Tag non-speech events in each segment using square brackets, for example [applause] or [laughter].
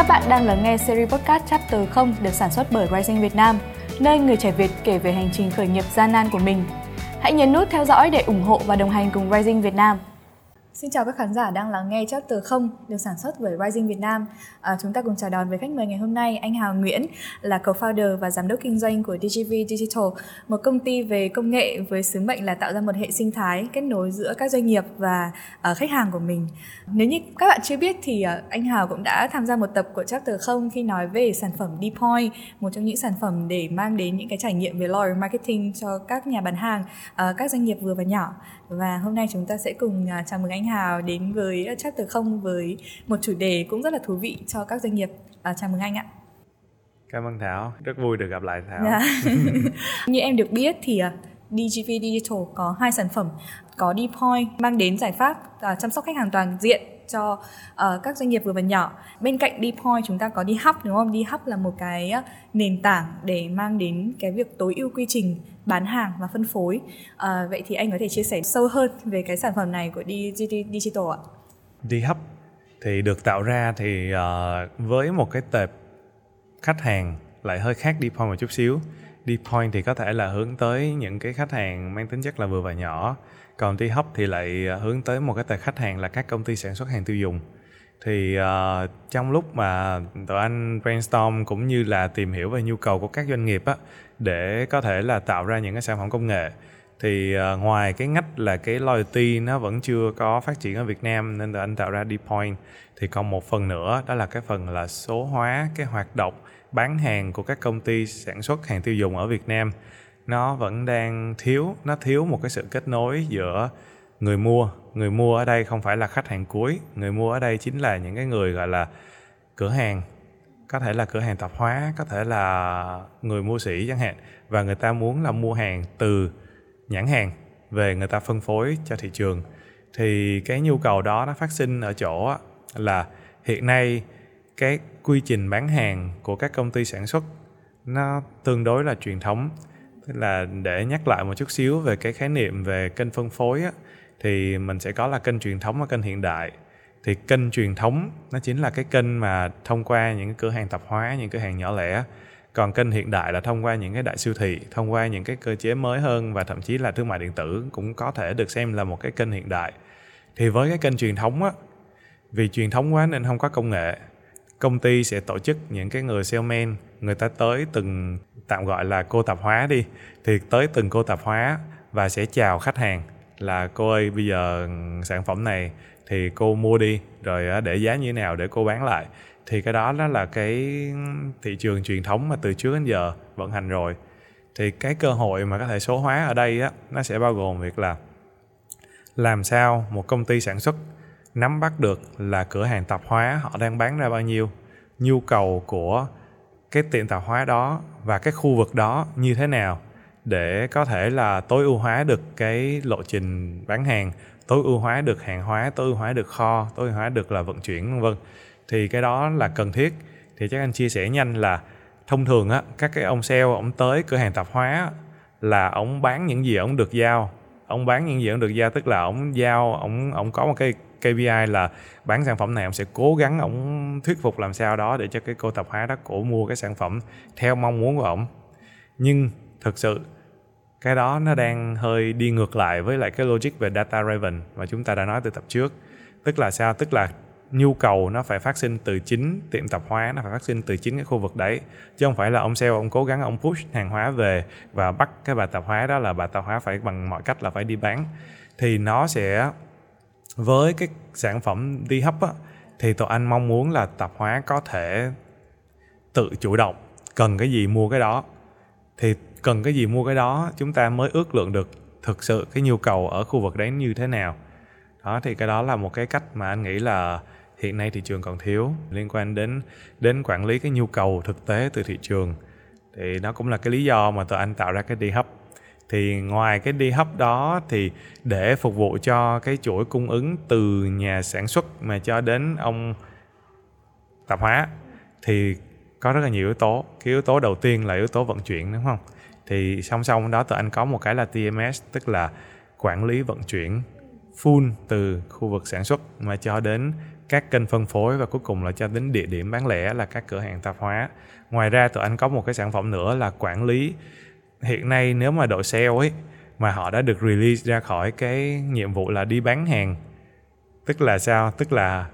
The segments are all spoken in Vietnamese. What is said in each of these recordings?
Các bạn đang lắng nghe series podcast Chapter 0 được sản xuất bởi Rising Việt Nam, nơi người trẻ Việt kể về hành trình khởi nghiệp gian nan của mình. Hãy nhấn nút theo dõi để ủng hộ và đồng hành cùng Rising Việt Nam. Xin chào các khán giả đang lắng nghe Chapter không được sản xuất bởi Rising Việt Nam. À, chúng ta cùng chào đón với khách mời ngày hôm nay anh Hào Nguyễn là co-founder và giám đốc kinh doanh của DGV Digital, một công ty về công nghệ với sứ mệnh là tạo ra một hệ sinh thái kết nối giữa các doanh nghiệp và uh, khách hàng của mình. Nếu như các bạn chưa biết thì uh, anh Hào cũng đã tham gia một tập của Chapter không khi nói về sản phẩm Dpoint, một trong những sản phẩm để mang đến những cái trải nghiệm về loyal marketing cho các nhà bán hàng, uh, các doanh nghiệp vừa và nhỏ. Và hôm nay chúng ta sẽ cùng uh, chào mừng anh Hào đến với Chapter 0 với một chủ đề cũng rất là thú vị cho các doanh nghiệp. À, chào mừng anh ạ. Cảm ơn Thảo, rất vui được gặp lại Thảo. Dạ. [laughs] Như em được biết thì uh, DGV Digital có hai sản phẩm, có Dpoint mang đến giải pháp uh, chăm sóc khách hàng toàn diện cho uh, các doanh nghiệp vừa và nhỏ. Bên cạnh Dpoint chúng ta có DHub đúng không? DHub là một cái nền tảng để mang đến cái việc tối ưu quy trình bán hàng và phân phối. À, vậy thì anh có thể chia sẻ sâu hơn về cái sản phẩm này của DGT Digital ạ? DHub thì được tạo ra thì uh, với một cái tệp khách hàng lại hơi khác Dpoint một chút xíu. Dpoint thì có thể là hướng tới những cái khách hàng mang tính chất là vừa và nhỏ, còn DHub thì lại hướng tới một cái tệp khách hàng là các công ty sản xuất hàng tiêu dùng thì uh, trong lúc mà tụi anh brainstorm cũng như là tìm hiểu về nhu cầu của các doanh nghiệp á để có thể là tạo ra những cái sản phẩm công nghệ. Thì uh, ngoài cái ngách là cái loyalty nó vẫn chưa có phát triển ở Việt Nam nên là anh tạo ra Dpoint. Thì còn một phần nữa đó là cái phần là số hóa cái hoạt động bán hàng của các công ty sản xuất hàng tiêu dùng ở Việt Nam. Nó vẫn đang thiếu nó thiếu một cái sự kết nối giữa người mua. Người mua ở đây không phải là khách hàng cuối người mua ở đây chính là những cái người gọi là cửa hàng có thể là cửa hàng tạp hóa có thể là người mua sỉ chẳng hạn. Và người ta muốn là mua hàng từ nhãn hàng về người ta phân phối cho thị trường. Thì cái nhu cầu đó nó phát sinh ở chỗ là hiện nay cái quy trình bán hàng của các công ty sản xuất nó tương đối là truyền thống. Tức là để nhắc lại một chút xíu về cái khái niệm về kênh phân phối á, thì mình sẽ có là kênh truyền thống và kênh hiện đại thì kênh truyền thống, nó chính là cái kênh mà thông qua những cửa hàng tạp hóa, những cửa hàng nhỏ lẻ. Còn kênh hiện đại là thông qua những cái đại siêu thị, thông qua những cái cơ chế mới hơn và thậm chí là thương mại điện tử cũng có thể được xem là một cái kênh hiện đại. Thì với cái kênh truyền thống á, vì truyền thống quá nên không có công nghệ, công ty sẽ tổ chức những cái người salesman, người ta tới từng tạm gọi là cô tạp hóa đi, thì tới từng cô tạp hóa và sẽ chào khách hàng là cô ơi, bây giờ sản phẩm này thì cô mua đi, rồi à, để giá như thế nào để cô bán lại. Thì cái đó đó là cái thị trường truyền thống mà từ trước đến giờ vận hành rồi. Thì cái cơ hội mà có thể số hóa ở đây á, nó sẽ bao gồm việc là làm sao một công ty sản xuất nắm bắt được là cửa hàng tạp hóa họ đang bán ra bao nhiêu, nhu cầu của cái tiệm tạp hóa đó và cái khu vực đó như thế nào để có thể là tối ưu hóa được cái lộ trình bán hàng, tối ưu hóa được hàng hóa, tối ưu hóa được kho, tối ưu hóa được là vận chuyển, vân vân. Thì cái đó là cần thiết. Thì chắc anh chia sẻ nhanh là thông thường á, các cái ông sale, ông tới cửa hàng tạp hóa là ông bán những gì ông được giao. Ông bán những gì ông được giao, tức là ông giao, ông ông có một cái KPI là bán sản phẩm này, ông sẽ cố gắng ông thuyết phục làm sao đó để cho cái cô tạp hóa đó cổ mua cái sản phẩm theo mong muốn của ông nhưng thực sự, cái đó nó đang hơi đi ngược lại với lại cái logic về data driven mà chúng ta đã nói từ tập trước. Tức là sao? Tức là nhu cầu nó phải phát sinh từ chính tiệm tạp hóa, nó phải phát sinh từ chính cái khu vực đấy. Chứ không phải là ông sale, ông cố gắng ông push hàng hóa về và bắt cái bà tạp hóa đó là bà tạp hóa phải bằng mọi cách là phải đi bán. Thì nó sẽ, với cái sản phẩm đi hấp á, thì tụi anh mong muốn là tạp hóa có thể tự chủ động, cần cái gì mua cái đó. Thì cần cái gì mua cái đó, chúng ta mới ước lượng được thực sự cái nhu cầu ở khu vực đấy như thế nào. Đó, thì cái đó là một cái cách mà anh nghĩ là hiện nay thị trường còn thiếu liên quan đến đến quản lý cái nhu cầu thực tế từ thị trường. Thì nó cũng là cái lý do mà tụi anh tạo ra cái đi hấp thì ngoài cái đi hấp đó thì để phục vụ cho cái chuỗi cung ứng từ nhà sản xuất mà cho đến ông tạp hóa thì có rất là nhiều yếu tố. Cái yếu tố đầu tiên là yếu tố vận chuyển, đúng không? Thì song song đó, tụi anh có một cái là TMS tức là quản lý vận chuyển full từ khu vực sản xuất mà cho đến các kênh phân phối và cuối cùng là cho đến địa điểm bán lẻ là các cửa hàng tạp hóa. Ngoài ra, tụi anh có một cái sản phẩm nữa là quản lý. Hiện nay nếu mà đội sale ấy, mà họ đã được release ra khỏi cái nhiệm vụ là đi bán hàng, tức là sao? Tức là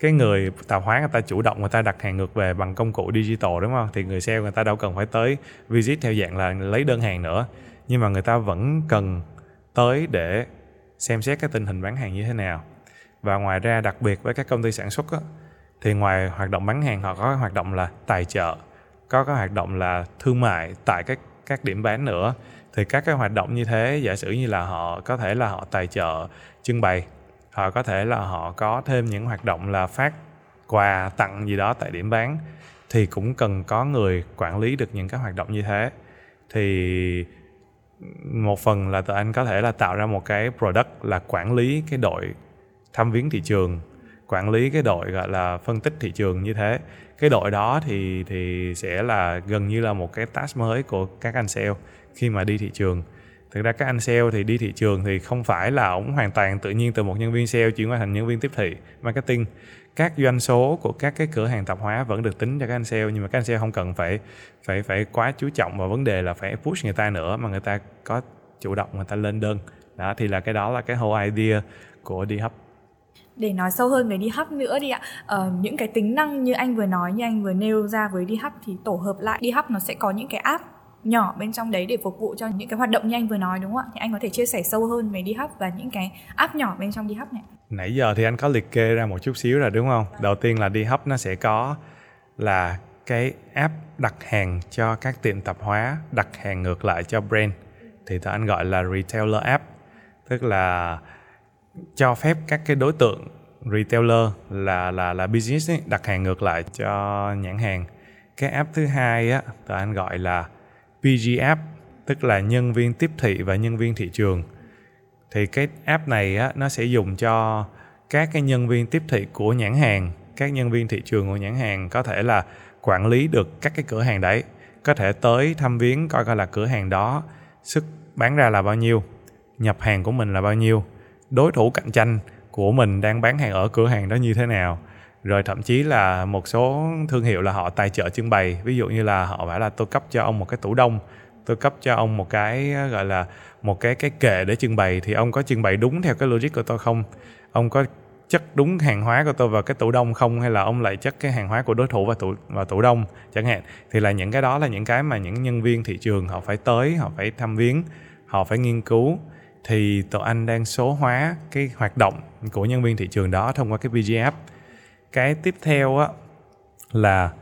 cái người tạo hóa người ta chủ động người ta đặt hàng ngược về bằng công cụ digital đúng không? Thì người sale người ta đâu cần phải tới visit theo dạng là lấy đơn hàng nữa. Nhưng mà người ta vẫn cần tới để xem xét cái tình hình bán hàng như thế nào. Và ngoài ra đặc biệt với các công ty sản xuất á, thì ngoài hoạt động bán hàng họ có hoạt động là tài trợ có cái hoạt động là thương mại tại các các điểm bán nữa. Thì các cái hoạt động như thế giả sử như là họ có thể là họ tài trợ trưng bày họ có thể là họ có thêm những hoạt động là phát quà tặng gì đó tại điểm bán, thì cũng cần có người quản lý được những cái hoạt động như thế. Thì một phần là tụi anh có thể là tạo ra một cái product là quản lý cái đội thăm viếng thị trường, quản lý cái đội gọi là phân tích thị trường như thế. Cái đội đó thì thì sẽ là gần như là một cái task mới của các anh sale khi mà đi thị trường thực ra các anh sale thì đi thị trường thì không phải là ổng hoàn toàn tự nhiên từ một nhân viên sale chuyển qua thành nhân viên tiếp thị marketing. Các doanh số của các cái cửa hàng tạp hóa vẫn được tính cho các anh sale nhưng mà các anh sale không cần phải phải phải quá chú trọng vào vấn đề là phải push người ta nữa mà người ta có chủ động người ta lên đơn. Đó thì là cái đó là cái whole idea của đi hấp để nói sâu hơn về đi hấp nữa đi ạ ờ, những cái tính năng như anh vừa nói như anh vừa nêu ra với đi hấp thì tổ hợp lại. Đi hấp nó sẽ có những cái app nhỏ bên trong đấy để phục vụ cho những cái hoạt động như anh vừa nói đúng không ạ? Thì anh có thể chia sẻ sâu hơn về đi hub và những cái app nhỏ bên trong đi hub này. Nãy giờ thì anh có liệt kê ra một chút xíu rồi đúng không? Đầu tiên là đi hub nó sẽ có là cái app đặt hàng cho các tiệm tạp hóa đặt hàng ngược lại cho brand. Thì tụi anh gọi là retailer app tức là cho phép các cái đối tượng retailer là là là business ấy, đặt hàng ngược lại cho nhãn hàng. Cái app thứ hai á tụi anh gọi là PG app, tức là nhân viên tiếp thị và nhân viên thị trường. Thì cái app này á, nó sẽ dùng cho các cái nhân viên tiếp thị của nhãn hàng, các nhân viên thị trường của nhãn hàng có thể là quản lý được các cái cửa hàng đấy, có thể tới thăm viếng coi coi là cửa hàng đó sức bán ra là bao nhiêu, nhập hàng của mình là bao nhiêu, đối thủ cạnh tranh của mình đang bán hàng ở cửa hàng đó như thế nào rồi thậm chí là một số thương hiệu là họ tài trợ trưng bày. Ví dụ như là họ bảo là tôi cấp cho ông một cái tủ đông, tôi cấp cho ông một cái, gọi là, một cái cái kệ để trưng bày. Thì ông có trưng bày đúng theo cái logic của tôi không? Ông có chất đúng hàng hóa của tôi vào cái tủ đông không? Hay là ông lại chất cái hàng hóa của đối thủ vào tủ vào tủ đông, chẳng hạn? Thì là những cái đó là những cái mà những nhân viên thị trường họ phải tới, họ phải thăm viếng, họ phải nghiên cứu. Thì tụi anh đang số hóa cái hoạt động của nhân viên thị trường đó thông qua cái VGF cái tiếp theo á là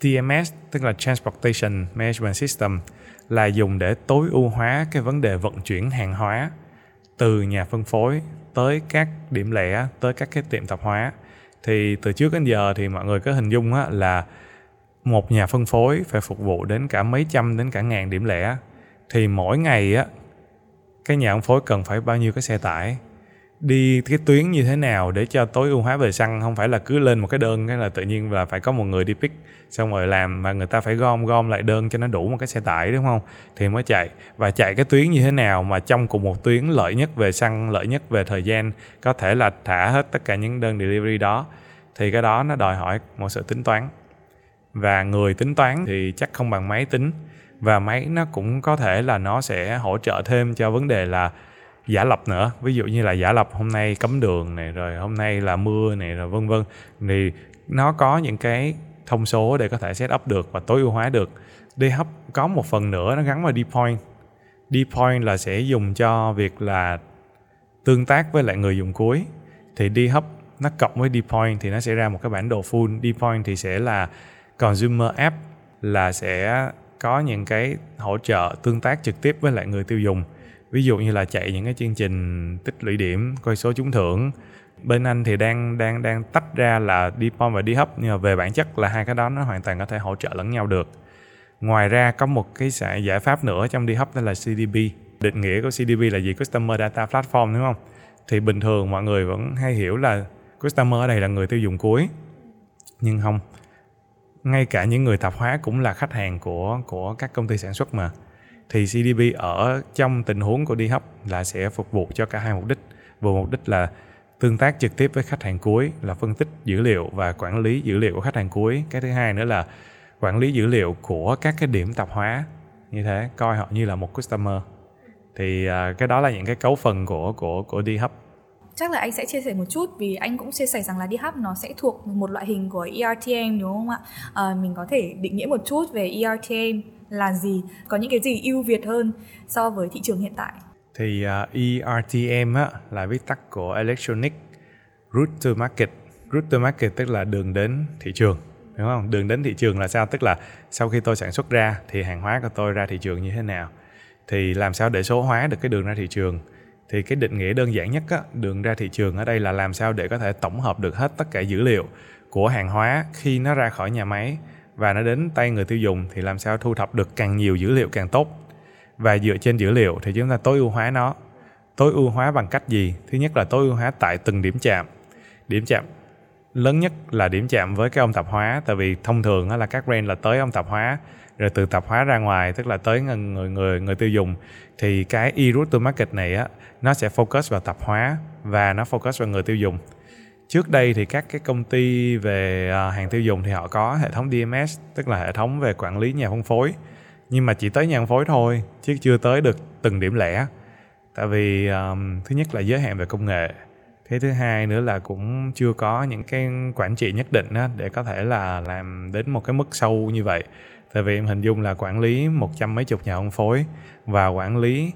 TMS tức là Transportation Management System, là dùng để tối ưu hóa cái vấn đề vận chuyển hàng hóa từ nhà phân phối tới các điểm lẻ, tới các cái tiệm tạp hóa. Thì từ trước đến giờ thì mọi người có hình dung á là một nhà phân phối phải phục vụ đến cả mấy trăm đến cả ngàn điểm lẻ. Thì mỗi ngày á, cái nhà phân phối cần phải bao nhiêu cái xe tải? Đi cái tuyến như thế nào để cho tối ưu hóa về xăng, không phải là cứ lên một cái đơn cái là tự nhiên là phải có một người đi pick, xong rồi làm mà người ta phải gom gom lại đơn cho nó đủ một cái xe tải, đúng không? Thì mới chạy. Và chạy cái tuyến như thế nào mà trong cùng một tuyến lợi nhất về xăng, lợi nhất về thời gian, có thể là thả hết tất cả những đơn delivery đó, thì cái đó nó đòi hỏi một sự tính toán. Và người tính toán thì chắc không bằng máy tính, và máy nó cũng có thể là nó sẽ hỗ trợ thêm cho vấn đề là giả lập nữa. Ví dụ như là giả lập, hôm nay cấm đường này, rồi hôm nay là mưa này, rồi vân vân. Thì nó có những cái thông số để có thể set up được và tối ưu hóa được. DHub có một phần nữa nó gắn vào dPoint. dPoint là sẽ dùng cho việc là tương tác với lại người dùng cuối. Thì Dhub nó cộng với dPoint thì nó sẽ ra một cái bản đồ full. dPoint thì sẽ là consumer app, là sẽ có những cái hỗ trợ tương tác trực tiếp với lại người tiêu dùng ví dụ như là chạy những cái chương trình tích lũy điểm coi số trúng thưởng. Bên anh thì đang đang đang tách ra là Dpom và đi hấp, nhưng mà về bản chất là hai cái đó nó hoàn toàn có thể hỗ trợ lẫn nhau được. Ngoài ra có một cái giải pháp nữa trong đi hấp đó là CDP định nghĩa của CDP là gì? Customer Data Platform đúng không? Thì bình thường mọi người vẫn hay hiểu là customer ở đây là người tiêu dùng cuối. Nhưng không ngay cả những người tạp hóa cũng là khách hàng của của các công ty sản xuất mà thì CDP ở trong tình huống của đi hấp là sẽ phục vụ cho cả hai mục đích vừa mục đích là tương tác trực tiếp với khách hàng cuối là phân tích dữ liệu và quản lý dữ liệu của khách hàng cuối cái thứ hai nữa là quản lý dữ liệu của các cái điểm tạp hóa như thế coi họ như là một customer thì uh, cái đó là những cái cấu phần của của của đi hấp. chắc là anh sẽ chia sẻ một chút vì anh cũng chia sẻ rằng là DHub nó sẽ thuộc một loại hình của ERTM đúng không ạ? À, mình có thể định nghĩa một chút về ERTM là gì, có những cái gì ưu việt hơn so với thị trường hiện tại. Thì à, uh, ERTM á, là viết tắt của Electronic Route to Market. Route to Market tức là đường đến thị trường đúng không? Đường đến thị trường là sao? Tức là sau khi tôi sản xuất ra thì hàng hóa của tôi ra thị trường như thế nào? Thì làm sao để số hóa được cái đường ra thị trường? Thì cái định nghĩa đơn giản nhất á, đường ra thị trường ở đây là làm sao để có thể tổng hợp được hết tất cả dữ liệu của hàng hóa khi nó ra khỏi nhà máy và nó đến tay người tiêu dùng thì làm sao thu thập được càng nhiều dữ liệu càng tốt? Và dựa trên dữ liệu thì chúng ta tối ưu hóa nó. Tối ưu hóa bằng cách gì? Thứ nhất là tối ưu hóa tại từng điểm chạm. Điểm chạm lớn nhất là điểm chạm với cái ông tạp hóa tại vì thông thường là các brand là tới ông tạp hóa rồi từ tạp hóa ra ngoài tức là tới người người người, người tiêu dùng thì cái e-route to market này á nó sẽ focus vào tạp hóa và nó focus vào người tiêu dùng trước đây thì các cái công ty về à, hàng tiêu dùng thì họ có hệ thống DMS tức là hệ thống về quản lý nhà phân phối. Nhưng mà chỉ tới nhà phân phối thôi chứ chưa tới được từng điểm lẻ. Tại vì um, thứ nhất là giới hạn về công nghệ thế thứ hai nữa là cũng chưa có những cái quản trị nhất định á, để có thể là làm đến một cái mức sâu như vậy. Tại vì em hình dung là quản lý một trăm mấy chục nhà phân phối và quản lý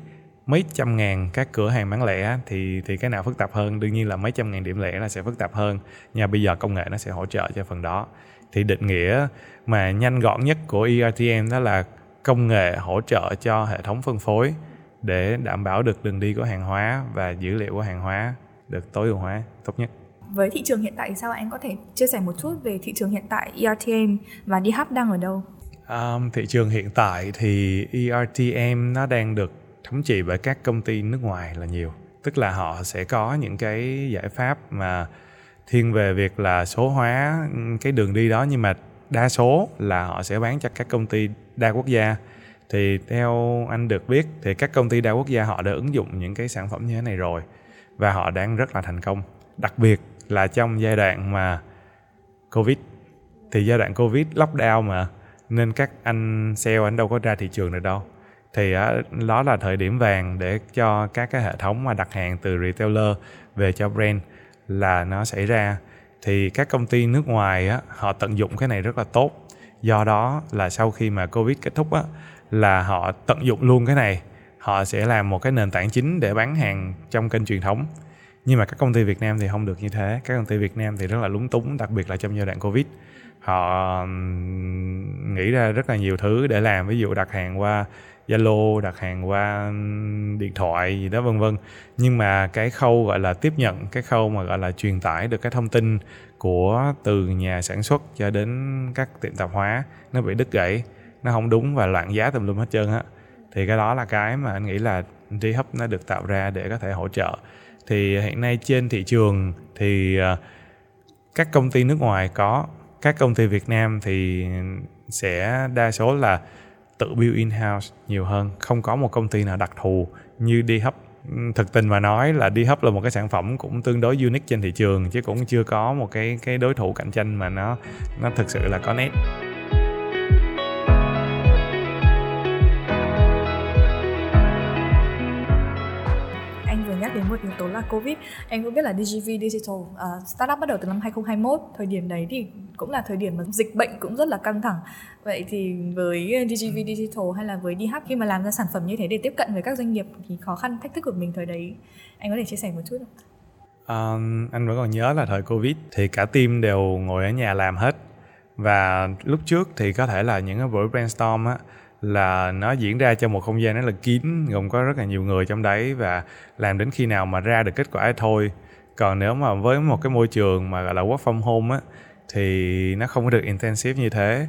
mấy trăm ngàn các cửa hàng bán lẻ thì thì cái nào phức tạp hơn? Đương nhiên là mấy trăm ngàn điểm lẻ là sẽ phức tạp hơn. Nhưng bây giờ công nghệ nó sẽ hỗ trợ cho phần đó. Thì định nghĩa mà nhanh gọn nhất của ERTM đó là công nghệ hỗ trợ cho hệ thống phân phối để đảm bảo được đường đi của hàng hóa và dữ liệu của hàng hóa được tối ưu hóa tốt nhất. Với thị trường hiện tại sao? Anh có thể chia sẻ một chút về thị trường hiện tại ERTM và DHub đang ở đâu? Um, thị trường hiện tại thì ERTM nó đang được thống trị bởi các công ty nước ngoài là nhiều. Tức là họ sẽ có những cái giải pháp mà thiên về việc là số hóa cái đường đi đó. Nhưng mà đa số là họ sẽ bán cho các công ty đa quốc gia. Thì theo anh được biết thì các công ty đa quốc gia họ đã ứng dụng những cái sản phẩm như thế này rồi và họ đang rất là thành công. Đặc biệt là trong giai đoạn mà covid. Thì giai đoạn covid lockdown mà, nên các anh sale anh đâu có ra thị trường được đâu thì đó là thời điểm vàng để cho các cái hệ thống mà đặt hàng từ retailer về cho brand là nó xảy ra. Thì các công ty nước ngoài á, họ tận dụng cái này rất là tốt. Do đó là sau khi mà covid kết thúc á, là họ tận dụng luôn cái này. Họ sẽ làm một cái nền tảng chính để bán hàng trong kênh truyền thống. Nhưng mà các công ty Việt Nam thì không được như thế. Các công ty Việt Nam thì rất là lúng túng đặc biệt là trong giai đoạn Covid. Họ nghĩ ra rất là nhiều thứ để làm. Ví dụ đặt hàng qua Zalo, đặt hàng qua điện thoại gì đó, vân vân. Nhưng mà cái khâu gọi là tiếp nhận, cái khâu mà gọi là truyền tải được cái thông tin của từ nhà sản xuất cho đến các tiệm tạp hóa, nó bị đứt gãy, nó không đúng và loạn giá tùm lum hết trơn á. Thì cái đó là cái mà anh nghĩ là D-Hub nó được tạo ra để có thể hỗ trợ. Thì hiện nay trên thị trường thì ờ, các công ty nước ngoài có, các công ty Việt Nam thì sẽ đa số là tự build in house nhiều hơn. Không có một công ty nào đặc thù như đi hấp thực tình mà nói là đi hấp là một cái sản phẩm cũng tương đối unique trên thị trường, chứ cũng chưa có một cái cái đối thủ cạnh tranh mà nó nó thực sự là có nét. Một yếu tố là Covid. Em cũng biết là DGV Digital uh, startup bắt đầu từ năm 2021. Thời điểm đấy thì cũng là thời điểm mà dịch bệnh cũng rất là căng thẳng. Vậy thì với DGV Digital hay là với DH khi mà làm ra sản phẩm như thế để tiếp cận với các doanh nghiệp thì khó khăn thách thức của mình thời đấy anh có thể chia sẻ một chút không? Um, anh vẫn còn nhớ là thời Covid thì cả team đều ngồi ở nhà làm hết và lúc trước thì có thể là những cái buổi brainstorm á là nó diễn ra trong một không gian rất là kín, gồm có rất là nhiều người trong đấy và làm đến khi nào mà ra được kết quả ấy thôi. Còn nếu mà với một cái môi trường mà gọi là work from home á, thì nó không có được intensive như thế.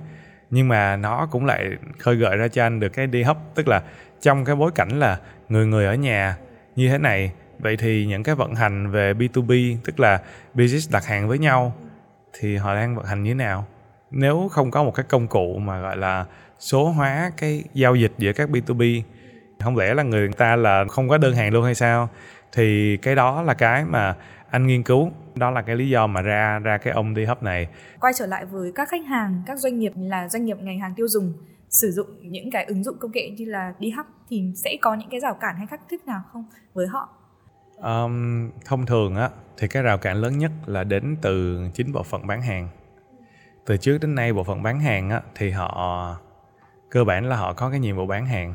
Nhưng mà nó cũng lại khơi gợi ra cho anh được cái đi hấp, tức là trong cái bối cảnh là người người ở nhà như thế này, vậy thì những cái vận hành về B2B tức là business đặt hàng với nhau, thì họ đang vận hành như thế nào? Nếu không có một cái công cụ mà gọi là số hóa cái giao dịch giữa các B2B không lẽ là người ta là không có đơn hàng luôn hay sao? Thì cái đó là cái mà anh nghiên cứu. Đó là cái lý do mà ra ra cái ông đi hấp này. Quay trở lại với các khách hàng các doanh nghiệp là doanh nghiệp ngành hàng tiêu dùng sử dụng những cái ứng dụng công nghệ như là đi hấp thì sẽ có những cái rào cản hay thách thức nào không với họ? Um, thông thường á thì cái rào cản lớn nhất là đến từ chính bộ phận bán hàng. Từ trước đến nay bộ phận bán hàng á thì họ cơ bản là họ có cái nhiệm vụ bán hàng.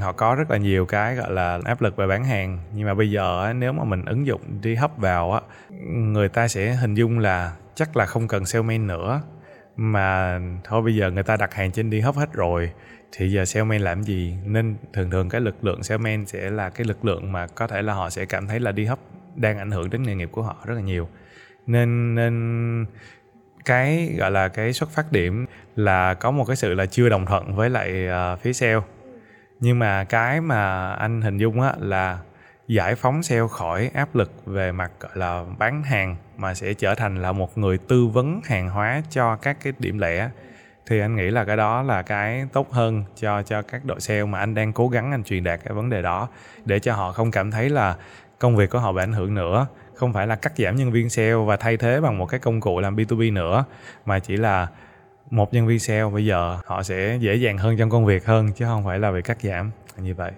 Họ có rất là nhiều cái, gọi là, áp lực về bán hàng. Nhưng mà bây giờ nếu mà mình ứng dụng đi hấp vào á, người ta sẽ hình dung là chắc là không cần salesman nữa. Mà thôi, bây giờ người ta đặt hàng trên đi hấp hết rồi, thì giờ salesman làm gì? Nên thường thường cái lực lượng salesman sẽ là cái lực lượng mà có thể là họ sẽ cảm thấy là đi hấp đang ảnh hưởng đến nghề nghiệp của họ rất là nhiều. Nên nên cái gọi là cái xuất phát điểm là có một cái sự là chưa đồng thuận với lại uh, phía sale. Nhưng mà cái mà anh hình dung á là giải phóng sale khỏi áp lực về mặt gọi là bán hàng mà sẽ trở thành là một người tư vấn hàng hóa cho các cái điểm lẻ thì anh nghĩ là cái đó là cái tốt hơn cho cho các đội sale mà anh đang cố gắng anh truyền đạt cái vấn đề đó để cho họ không cảm thấy là công việc của họ bị ảnh hưởng nữa không phải là cắt giảm nhân viên sale và thay thế bằng một cái công cụ làm B2B nữa, mà chỉ là một nhân viên sale. Bây giờ họ sẽ dễ dàng hơn trong công việc hơn, chứ không phải là bị cắt giảm. Như vậy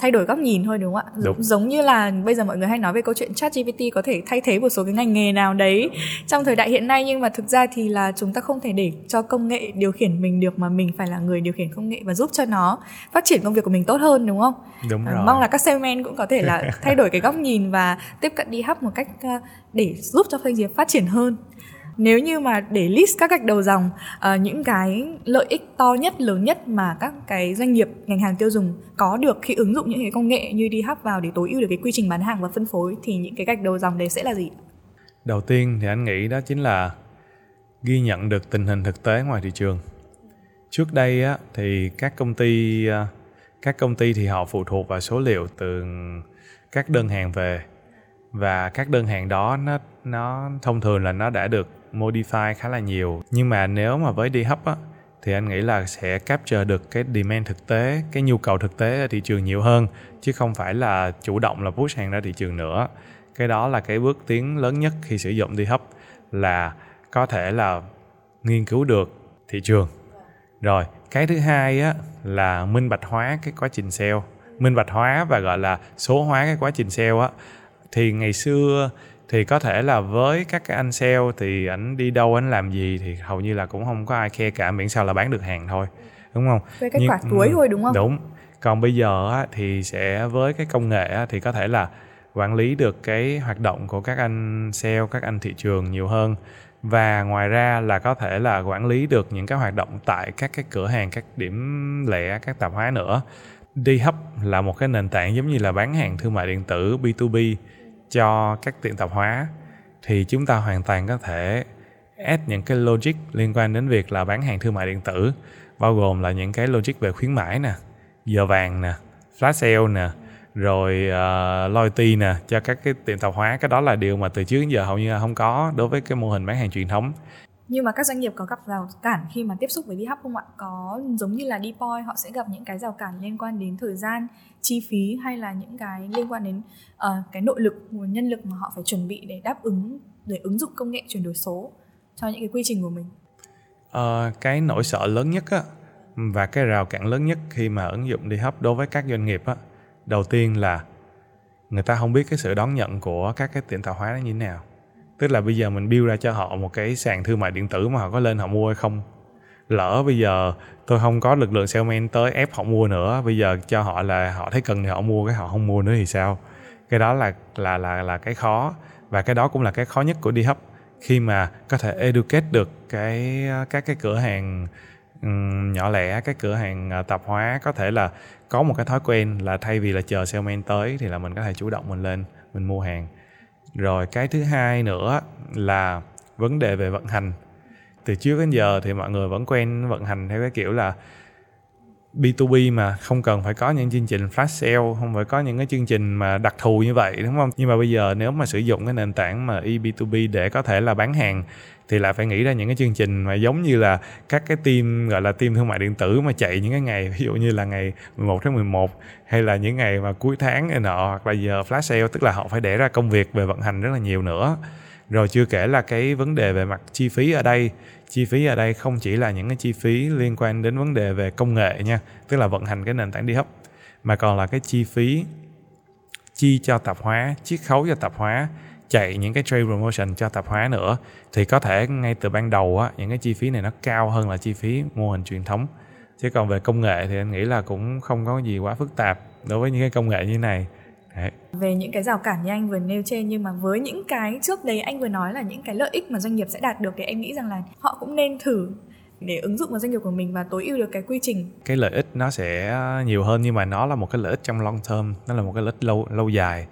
thay đổi góc nhìn thôi đúng không ạ đúng. giống như là bây giờ mọi người hay nói về câu chuyện chat GPT có thể thay thế một số cái ngành nghề nào đấy trong thời đại hiện nay nhưng mà thực ra thì là chúng ta không thể để cho công nghệ điều khiển mình được mà mình phải là người điều khiển công nghệ và giúp cho nó phát triển công việc của mình tốt hơn đúng không đúng à, rồi. À, mong là các salesman cũng có thể là [laughs] thay đổi cái góc nhìn và tiếp cận đi hấp một cách uh, để giúp cho doanh nghiệp phát triển hơn nếu như mà để list các gạch đầu dòng uh, những cái lợi ích to nhất lớn nhất mà các cái doanh nghiệp ngành hàng tiêu dùng có được khi ứng dụng những cái công nghệ như đi hấp vào để tối ưu được cái quy trình bán hàng và phân phối thì những cái gạch đầu dòng đấy sẽ là gì đầu tiên thì anh nghĩ đó chính là ghi nhận được tình hình thực tế ngoài thị trường. Trước đây á thì các công ty ờ, các công ty thì họ phụ thuộc vào số liệu từ các đơn hàng về và các đơn hàng đó nó nó thông thường là nó đã được modify khá là nhiều. Nhưng mà nếu mà với đi hấp á, thì anh nghĩ là sẽ capture được cái demand thực tế, cái nhu cầu thực tế ở thị trường nhiều hơn, chứ không phải là chủ động là push hàng ra thị trường nữa. Cái đó là cái bước tiến lớn nhất khi sử dụng đi hấp là có thể là nghiên cứu được thị trường. Rồi, cái thứ hai á, là minh bạch hóa cái quá trình sale. Minh bạch hóa và gọi là số hóa cái quá trình sale á, thì ngày xưa thì có thể là với các cái anh sale thì ảnh đi đâu ảnh làm gì thì hầu như là cũng không có ai khe cả miễn sao là bán được hàng thôi đúng không? Với cái quả cuối thôi đúng không? đúng. Còn bây giờ á, thì sẽ với cái công nghệ á, thì có thể là quản lý được cái hoạt động của các anh sale các anh thị trường nhiều hơn. Và ngoài ra là có thể là quản lý được những cái hoạt động tại các cái cửa hàng các điểm lẻ các tạp hóa nữa. Đi hấp là một cái nền tảng giống như là bán hàng thương mại điện tử B2B cho các tiệm tạp hóa thì chúng ta hoàn toàn có thể add những cái logic liên quan đến việc là bán hàng thương mại điện tử bao gồm là những cái logic về khuyến mãi nè giờ vàng nè flash sale nè rồi uh, loyalty nè cho các cái tiệm tạp hóa. Cái đó là điều mà từ trước đến giờ hầu như là không có đối với cái mô hình bán hàng truyền thống nhưng mà các doanh nghiệp có gặp rào cản khi mà tiếp xúc với đi hub không ạ? Có giống như là đi point họ sẽ gặp những cái rào cản liên quan đến thời gian chi phí hay là những cái liên quan đến uh, cái nội lực nguồn nhân lực mà họ phải chuẩn bị để đáp ứng để ứng dụng công nghệ chuyển đổi số cho những cái quy trình của mình? Uh, cái nỗi sợ lớn nhất á và cái rào cản lớn nhất khi mà ứng dụng đi hấp đối với các doanh nghiệp á đầu tiên là người ta không biết cái sự đón nhận của các cái tiệm tạp hóa nó như thế nào tức là bây giờ mình build ra cho họ một cái sàn thương mại điện tử mà họ có lên họ mua hay không? Lỡ bây giờ tôi không có lực lượng salesman tới ép họ mua nữa bây giờ cho họ là họ thấy cần thì họ mua cái họ không mua nữa thì sao? Cái đó là là là là cái khó. Và cái đó cũng là cái khó nhất của đi hấp khi mà có thể educate được cái các cái cửa hàng um, nhỏ lẻ các cửa hàng uh, tạp hóa có thể là có một cái thói quen là thay vì là chờ salesman tới thì là mình có thể chủ động mình lên mình mua hàng rồi cái thứ hai nữa là vấn đề về vận hành từ trước đến giờ thì mọi người vẫn quen vận hành theo cái kiểu là B2B mà không cần phải có những chương trình flash sale, không phải có những cái chương trình mà đặc thù như vậy đúng không? Nhưng mà bây giờ nếu mà sử dụng cái nền tảng mà eB2B để có thể là bán hàng thì lại phải nghĩ ra những cái chương trình mà giống như là các cái team, gọi là team thương mại điện tử mà chạy những cái ngày, ví dụ như là ngày 11 tháng 11 hay là những ngày mà cuối tháng này nọ, hoặc là giờ flash sale, tức là họ phải để ra công việc về vận hành rất là nhiều nữa. Rồi chưa kể là cái vấn đề về mặt chi phí ở đây. Chi phí ở đây không chỉ là những cái chi phí liên quan đến vấn đề về công nghệ nha, tức là vận hành cái nền tảng đi hấp mà còn là cái chi phí chi cho tạp hóa, chiết khấu cho tạp hóa chạy những cái trade promotion cho tạp hóa nữa thì có thể ngay từ ban đầu á những cái chi phí này nó cao hơn là chi phí mô hình truyền thống. Chứ còn về công nghệ thì anh nghĩ là cũng không có gì quá phức tạp đối với những cái công nghệ như này. Đấy. về những cái rào cản như anh vừa nêu trên nhưng mà với những cái trước đấy anh vừa nói là những cái lợi ích mà doanh nghiệp sẽ đạt được thì em nghĩ rằng là họ cũng nên thử để ứng dụng vào doanh nghiệp của mình và tối ưu được cái quy trình. Cái lợi ích nó sẽ nhiều hơn nhưng mà nó là một cái lợi ích trong long term nó là một cái lợi ích lâu lâu dài